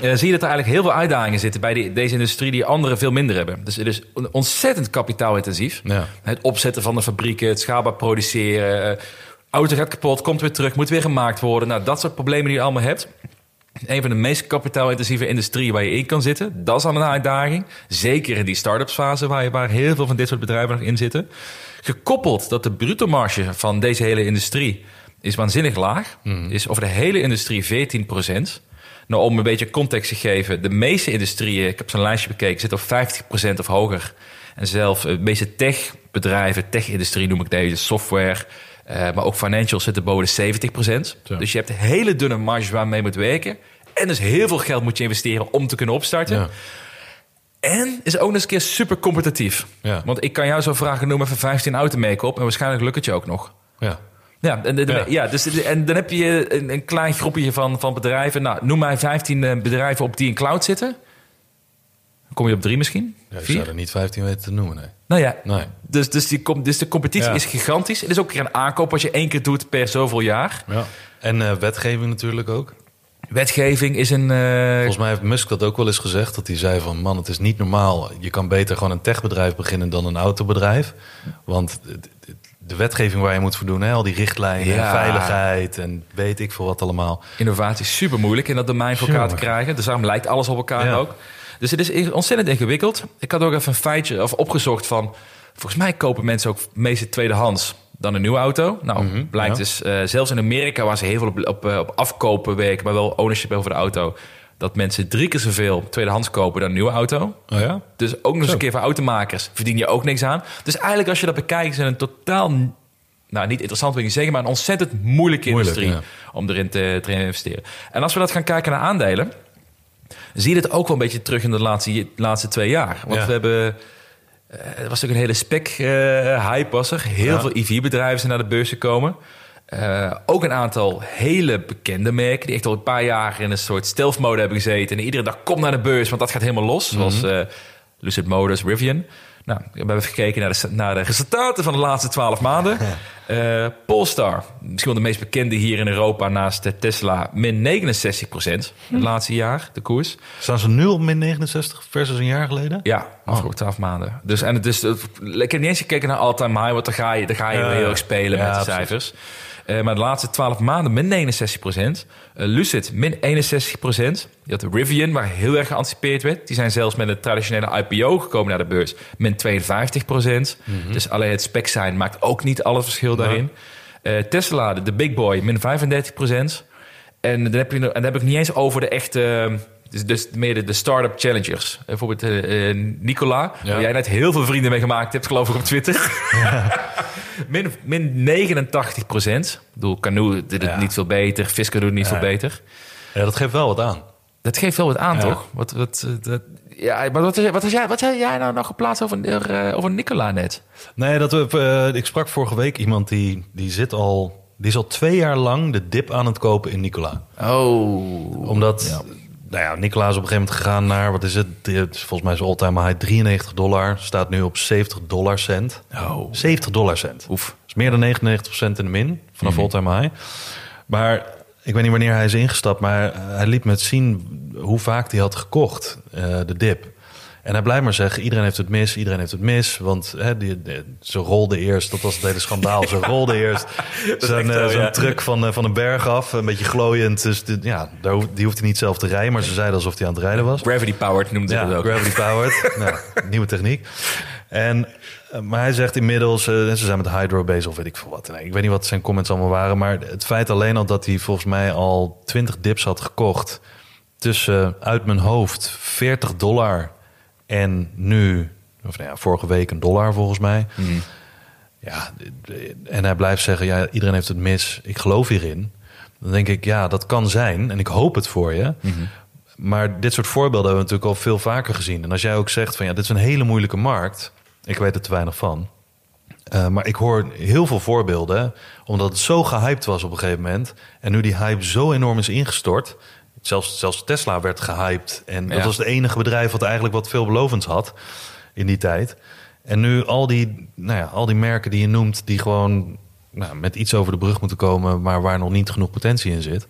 Eh, zie je dat er eigenlijk heel veel uitdagingen zitten bij die- deze industrie die anderen veel minder hebben. Dus het is on- ontzettend kapitaalintensief. Ja. Het opzetten van de fabrieken, het schaalbaar produceren. eh, auto gaat kapot, komt weer terug, moet weer gemaakt worden. Nou, dat soort problemen die je allemaal hebt. Een van de meest kapitaalintensieve industrieën waar je in kan zitten. Dat is al een uitdaging. Zeker in die start-up fase waar, je, waar heel veel van dit soort bedrijven nog in zitten. Gekoppeld dat de bruto marge van deze hele industrie is waanzinnig laag. Is over de hele industrie 14% Nou, om een beetje context te geven. De meeste industrieën, ik heb zo'n lijstje bekeken, zitten op 50% of hoger. En zelf eh, de meeste techbedrijven, tech-industrie noem ik deze, software... eh, maar ook financials zitten boven de 70 Zo. Dus je hebt hele dunne marges waarmee je moet werken. En dus heel veel geld moet je investeren om te kunnen opstarten. Ja. En is ook nog eens een keer super competitief. Ja. Want ik kan jou zo vragen, noem even 15 auto make op en waarschijnlijk lukt het je ook nog. Ja. Ja, en, ja. dus, en dan heb je een, een klein groepje van, van bedrijven. Nou, noem mij 15 eh, bedrijven op die in cloud zitten. Kom je op drie misschien? Ja, ik zou er niet 15 weten te noemen, nee. Nou ja, Nee. dus, dus, die, dus de competitie Ja. is gigantisch. Het is ook weer een aankoop als je één keer doet per zoveel jaar. Ja. En eh, wetgeving natuurlijk ook. Wetgeving is een... eh, Volgens mij heeft Musk dat ook wel eens gezegd. Dat hij zei van, man, het is niet normaal. Je kan beter gewoon een techbedrijf beginnen dan een autobedrijf. Want de wetgeving waar je moet voor doen, hè, al die richtlijnen, Ja. veiligheid en weet ik veel wat allemaal. innovatie is super moeilijk in dat domein voor elkaar te krijgen. Dus daarom lijkt alles op elkaar Ja. ook. Dus het is ontzettend ingewikkeld. Ik had ook even een feitje of opgezocht van... Volgens mij kopen mensen ook meestal tweedehands dan een nieuwe auto. Nou, Mhm, blijkt ja. dus eh, zelfs in Amerika... waar ze heel veel op, op, eh, op afkopen werken... maar wel ownership over de auto... dat mensen drie keer zoveel tweedehands kopen dan een nieuwe auto. Oh ja? Dus ook nog eens een keer voor automakers verdien je ook niks aan. Dus eigenlijk als je dat bekijkt... is het een totaal... Nou, niet interessant wil ik niet zeggen... maar een ontzettend moeilijke Moeilijk, industrie om erin te, te investeren. En als we dat gaan kijken naar aandelen... zie je dit ook wel een beetje terug in de laatste, laatste twee jaar. Want Ja. we hebben... eh, er was ook een hele spec-hype was er. Heel Ja. veel EV-bedrijven zijn naar de beurs gekomen. Eh, ook een aantal hele bekende merken... die echt al een paar jaar in een soort stealth mode hebben gezeten... en iedere dag kom naar de beurs, want dat gaat helemaal los. Zoals eh, Lucid Motors, Rivian. Nou, we hebben gekeken naar de, naar de resultaten van de laatste twaalf maanden. Eh, Polestar, misschien wel de meest bekende hier in Europa... naast de Tesla, min 69 procent het laatste jaar, de koers. Staan ze nu op min 69 versus een jaar geleden? Ja, afgelopen 12 maanden. Dus, en het is, ik heb niet eens gekeken naar all-time high... want dan ga je, dan ga je heel erg spelen Ja, met de precies. Eh, maar de laatste 12 maanden min 69 procent. Lucid min 61 procent. Je had Rivian, waar heel erg geanticipeerd werd. Die zijn zelfs met een traditionele IPO gekomen naar de beurs. Min 52 procent. Dus alleen het spec zijn maakt ook niet alle verschil daarin. Eh, Tesla, de, big boy, min 35 procent. En dan heb, je, dan heb ik niet eens over de echte... Dus, dus meer de, de start-up challengers. Bijvoorbeeld eh, eh, Nicola, waar jij net heel veel vrienden mee gemaakt hebt, geloof ik, op Twitter. min, min 89 procent. Ik bedoel, Canoe doet het Ja. niet veel beter. Fisker doet het niet Ja. veel beter. Ja, dat geeft wel wat aan. Dat geeft wel wat aan, Ja. toch? Wat, wat, eh, dat, ja, maar wat, wat, jij, wat zei jij nou nog geplaatst over, eh, over Nicola net? Nee, dat we, eh, ik sprak vorige week iemand die, die zit al... Die is al twee jaar lang de dip aan het kopen in Nicola. Oh. Omdat, nou ja, Nicola is op een gegeven moment gegaan naar, wat is het? Volgens mij is all-time high 93 dollar. Staat nu op 70 dollar cent. Oh. 70 dollar cent. Oef. Dat is meer dan 99% in de min vanaf Mhm. all-time high. Maar ik weet niet wanneer hij is ingestapt, maar hij liet me zien hoe vaak hij had gekocht, eh, de dip. En hij blijft maar zeggen, iedereen heeft het mis, iedereen heeft het mis. Want hè, die, die- ze rolde eerst, dat was het hele schandaal. Ze rolde eerst zo'n zo, zo'n ja. truck van, eh, van een berg af, een beetje glooiend. Dus dit- ja, daar die hoeft hij niet zelf te rijden, maar ze zeiden alsof hij aan het rijden was. Gravity powered noemde ze Ja, ook. gravity powered. nou, nieuwe techniek. En, eh, maar hij zegt inmiddels, eh, ze zijn met hydro bezig of weet ik veel wat. Nee, ik weet niet wat zijn comments allemaal waren. Maar het feit alleen al dat hij volgens mij al 20 dips had gekocht. Tussen uit mijn hoofd 40 dollar en nu, of nou ja, vorige week een dollar volgens mij. Ja, en hij blijft zeggen, ja, iedereen heeft het mis. Ik geloof hierin. Dan denk ik, ja, dat kan zijn. En ik hoop het voor je. Maar dit soort voorbeelden hebben we natuurlijk al veel vaker gezien. En als jij ook zegt van ja, dit is een hele moeilijke markt. Ik weet er te weinig van. Eh, maar ik hoor heel veel voorbeelden, omdat het zo gehyped was op een gegeven moment. En nu die hype zo enorm is ingestort. Zelfs, zelfs Tesla werd gehyped. En dat was het enige bedrijf wat eigenlijk wat veelbelovends had in die tijd. En nu al die, nou ja, al die merken die je noemt, die gewoon nou, met iets over de brug moeten komen, maar waar nog niet genoeg potentie in zit.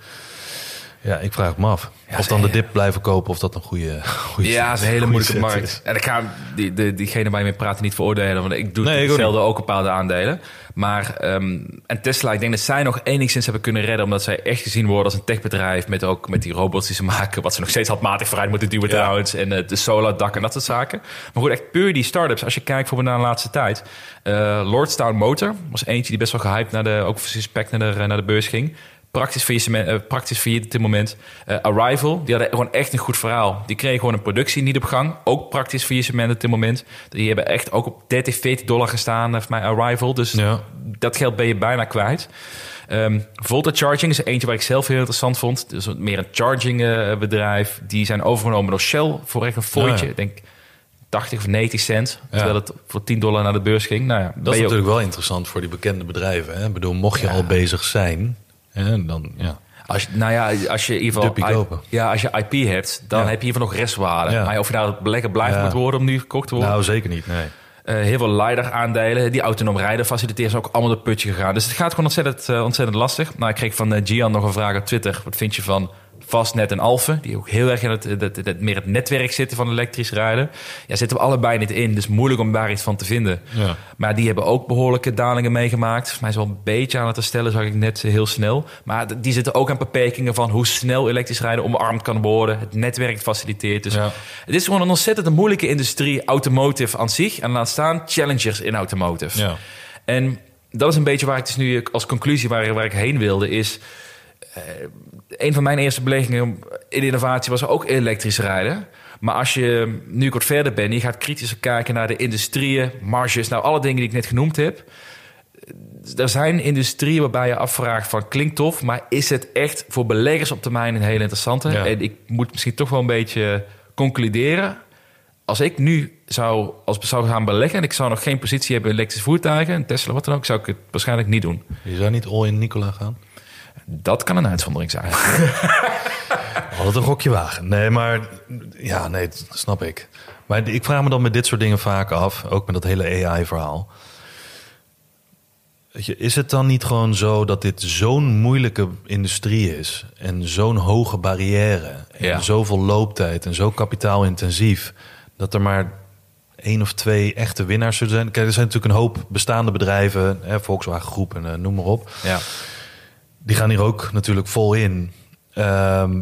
Ja, ik vraag me af. of dan de dip blijven kopen, of dat een goede, goede Ja, is een hele moeilijke markt. is. En ik ga die, de, diegene waar je mee praat niet veroordelen, want ik doe Nee, ik hetzelfde ook bepaalde aandelen. Maar ehm, en Tesla, ik denk dat zij nog enigszins hebben kunnen redden, omdat zij echt gezien worden als een techbedrijf met ook met die robots die ze maken, wat ze nog steeds handmatig vooruit moeten duwen Ja. trouwens, en eh, de solar dak en dat soort zaken. Maar goed, echt puur die startups. Als je kijkt voor naar de laatste tijd, eh Lordstown Motor was eentje die best wel gehyped naar de, ook naar de, naar de beurs ging. Praktisch faillissement, eh, praktisch failliet op dit moment. Eh, Arrival, die hadden gewoon echt een goed verhaal. Die kregen gewoon een productie niet op gang. Ook praktisch faillissement op dit moment. Die hebben echt ook op 30, 40 dollar gestaan, eh, voor mij Arrival. Dus Ja. dat geld ben je bijna kwijt. Ehm, Volta Charging is eentje waar ik zelf heel interessant vond. Dus meer een charging bedrijf. Die zijn overgenomen door Shell voor echt een fooitje. Ja, ja. Ik denk 80 of 90 cent. Ja. Terwijl het voor 10 dollar naar de beurs ging. Nou ja, Dat is ook- natuurlijk wel interessant voor die bekende bedrijven. Hè? Ik bedoel, mocht je al bezig zijn, hè, dan ja. Als je, nou ja, als je in ieder geval ja, als je IP hebt, dan Ja. heb je hiervan nog restwaarde. Ja. Maar of je nou belegger blijft Ja. moet worden om nu gekocht te worden. Nou, zeker niet. Nee. Eh, heel veel LiDAR-aandelen. Die autonoom rijden faciliteren zijn ook allemaal de putje gegaan. Dus het gaat gewoon ontzettend, eh, ontzettend lastig. Nou, ik kreeg van eh, Gian nog een vraag op Twitter. Wat vind je van Fastnet en Alphen? Die ook heel erg in het, het, het- meer het netwerk zitten van elektrisch rijden. Ja, zitten we allebei niet in. Dus moeilijk om daar iets van te vinden. Ja. Maar die hebben ook behoorlijke dalingen meegemaakt. Volgens mij is wel een beetje aan het herstellen, zag ik net eh, heel snel. Maar die zitten ook aan beperkingen van hoe snel elektrisch rijden omarmd kan worden. Het netwerk faciliteert. Dus Ja. het is gewoon een ontzettend moeilijke industrie, automotive aan zich. En laat staan challengers in automotive. Ja. En dat is een beetje waar ik dus nu als conclusie waar, waar ik heen wilde, is... eh, een van mijn eerste beleggingen in innovatie was ook elektrisch rijden. Maar als je nu wat verder bent, je gaat kritischer kijken naar de industrieën, marges, nou alle dingen die ik net genoemd heb. Er zijn industrieën waarbij je afvraagt van klinkt tof, maar is het echt voor beleggers op termijn een hele interessante? Ja. En ik moet misschien toch wel een beetje concluderen. Als ik nu zou, als zou gaan beleggen en ik zou nog geen positie hebben in elektrische voertuigen, een Tesla, wat dan ook, zou ik het waarschijnlijk niet doen. Je zou niet all in Nicola gaan? Dat kan een uitzondering zijn. Altijd een gokje wagen. Nee, maar ja, nee, dat snap ik. Maar ik vraag me dan met dit soort dingen vaak af, ook met dat hele AI-verhaal. Is het dan niet gewoon zo dat dit zo'n moeilijke industrie is en zo'n hoge barrière en Ja. zoveel looptijd en zo kapitaalintensief dat er maar één of twee echte winnaars zullen zijn? Kijk, er zijn natuurlijk een hoop bestaande bedrijven, hè, Volkswagen Groep en eh, noem maar op. Ja. Die gaan hier ook natuurlijk vol in. Ehm,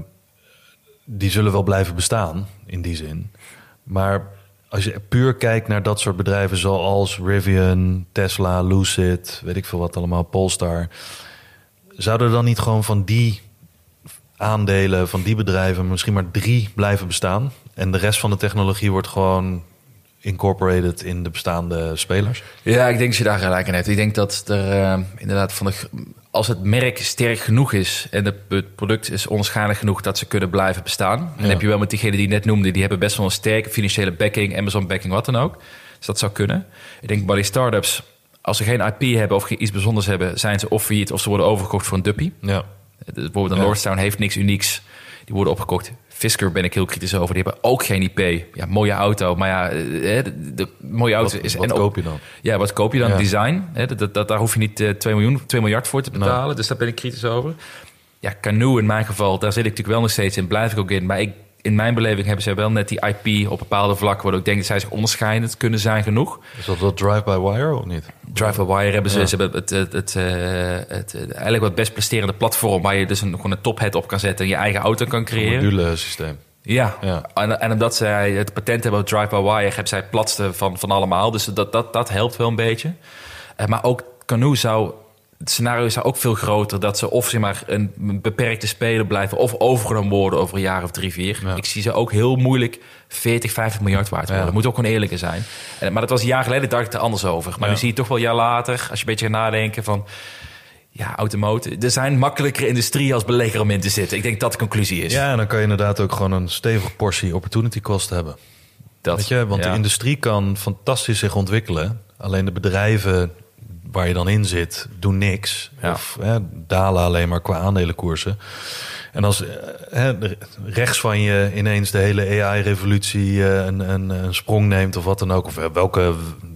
die zullen wel blijven bestaan in die zin. Maar als je puur kijkt naar dat soort bedrijven zoals Rivian, Tesla, Lucid, weet ik veel wat allemaal, Polestar. Zouden er dan niet gewoon van die aandelen, van die bedrijven, misschien maar drie blijven bestaan? En de rest van de technologie wordt gewoon incorporated in de bestaande spelers? Ja, ik denk dat je daar gelijk in hebt. Ik denk dat er eh, inderdaad van de, als het merk sterk genoeg is en het, product is onschijnlijk genoeg dat ze kunnen blijven bestaan. En dan heb je wel met diegenen die je net noemde, die hebben best wel een sterke financiële backing, Amazon backing, wat dan ook. Dus dat zou kunnen. Ik denk bij die startups, als ze geen IP hebben of iets bijzonders hebben, zijn ze of failliet of ze worden overgekocht voor een duppie. Ja. Bijvoorbeeld een Ja. Lordstown heeft niks unieks. Die worden opgekocht. Fisker ben ik heel kritisch over. Die hebben ook geen IP. Ja, mooie auto. Maar ja, eh, de, de mooie auto Wat, is... wat en koop je dan? ja, wat koop je dan? Ja. Design. Hè? Dat, dat, daar hoef je niet eh 2, miljoen, 2 miljard voor te betalen. Dus daar ben ik kritisch over. Ja, Canoe in mijn geval, daar zit ik natuurlijk wel nog steeds in. Blijf ik ook in. Maar ik, in mijn beleving hebben ze wel net die IP op bepaalde vlakken... waar ik denk dat zij zich onderscheidend kunnen zijn genoeg. Is dat wel drive-by-wire of niet? Drive-by-wire hebben ze. Ja. Ze hebben het, het, het, eh, het, eh, eigenlijk wat best presterende platform... waar je dus een, gewoon een tophead op kan zetten... en je eigen auto kan creëren. Module systeem. Ja, Ja. En, en omdat zij het patent hebben op drive-by-wire... hebben zij het platste van, van allemaal. Dus dat, dat, dat helpt wel een beetje. Eh, maar ook Canoe zou... Het scenario is ook veel groter dat ze of zeg maar, een beperkte speler blijven... of overgenomen worden over een jaar of drie, vier. Ja. Ik zie ze ook heel moeilijk 40, 50 miljard waard worden. Ja. Dat moet ook gewoon eerlijker zijn. En, maar dat was een jaar geleden, dacht ik er anders over. Maar Ja. nu zie je toch wel een jaar later, als je een beetje gaat nadenken van... Ja, automotive. Er zijn makkelijkere industrieën als belegger om in te zitten. Ik denk dat de conclusie is. Ja, en dan kan je inderdaad ook gewoon een stevige portie opportunity cost hebben. dat, Weet je, want de industrie kan fantastisch zich ontwikkelen. Alleen de bedrijven waar je dan in zit, doen niks. Ja. Of hè, dalen alleen maar qua aandelenkoersen. En als eh, hè, rechts van je ineens de hele AI-revolutie eh, een, een, een sprong neemt of wat dan ook, of welke,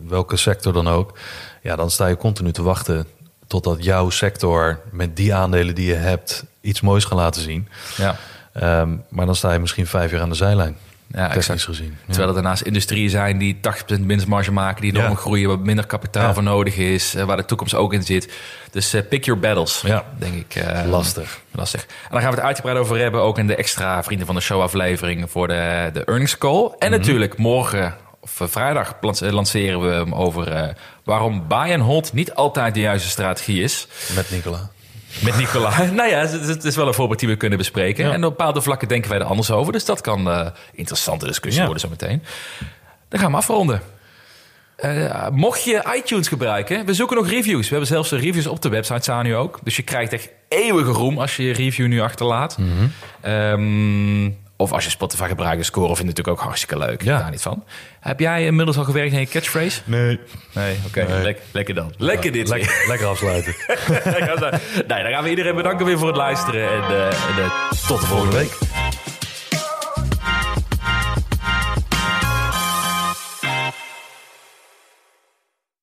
welke sector dan ook, ja, dan sta je continu te wachten totdat jouw sector met die aandelen die je hebt iets moois gaat laten zien. Ja. Ehm, maar dan sta je misschien vijf jaar aan de zijlijn. Ja, exact. gezien. Ja. Terwijl er daarnaast industrieën zijn die 80% winstmarge maken, die enorm Ja. groeien, waar minder kapitaal Ja. voor nodig is, eh, waar de toekomst ook in zit. Dus eh, pick your battles, Ja. denk ik. eh, Lastig. Lastig. En daar gaan we het uitgebreid over hebben, ook in de extra Vrienden van de Show aflevering voor de, de earnings call. En Mhm. natuurlijk morgen of vrijdag lanceren we hem over waarom buy and hold niet altijd de juiste strategie is. Met Nicola. Met Nicola. nou ja, het, is wel een voorbeeld die we kunnen bespreken. Ja. En op bepaalde vlakken denken wij er anders over. Dus dat kan eh interessante discussie worden zometeen. Dan gaan we afronden. Eh, mocht je iTunes gebruiken, we zoeken nog reviews. We hebben zelfs de reviews op de website staan nu ook. Dus je krijgt echt eeuwige roem als je je review nu achterlaat. Ehm, of als je Spotify gebruikt, scoren vind ik natuurlijk ook hartstikke leuk. Ja. Daar niet van. Heb jij inmiddels al gewerkt aan je catchshrase? Nee. Nee, oké. Nee. Lek- lekker dan. Lekker dit. lekker afsluiten. nee, dan gaan we iedereen bedanken weer voor het luisteren. En, eh, en, eh, tot de volgende week.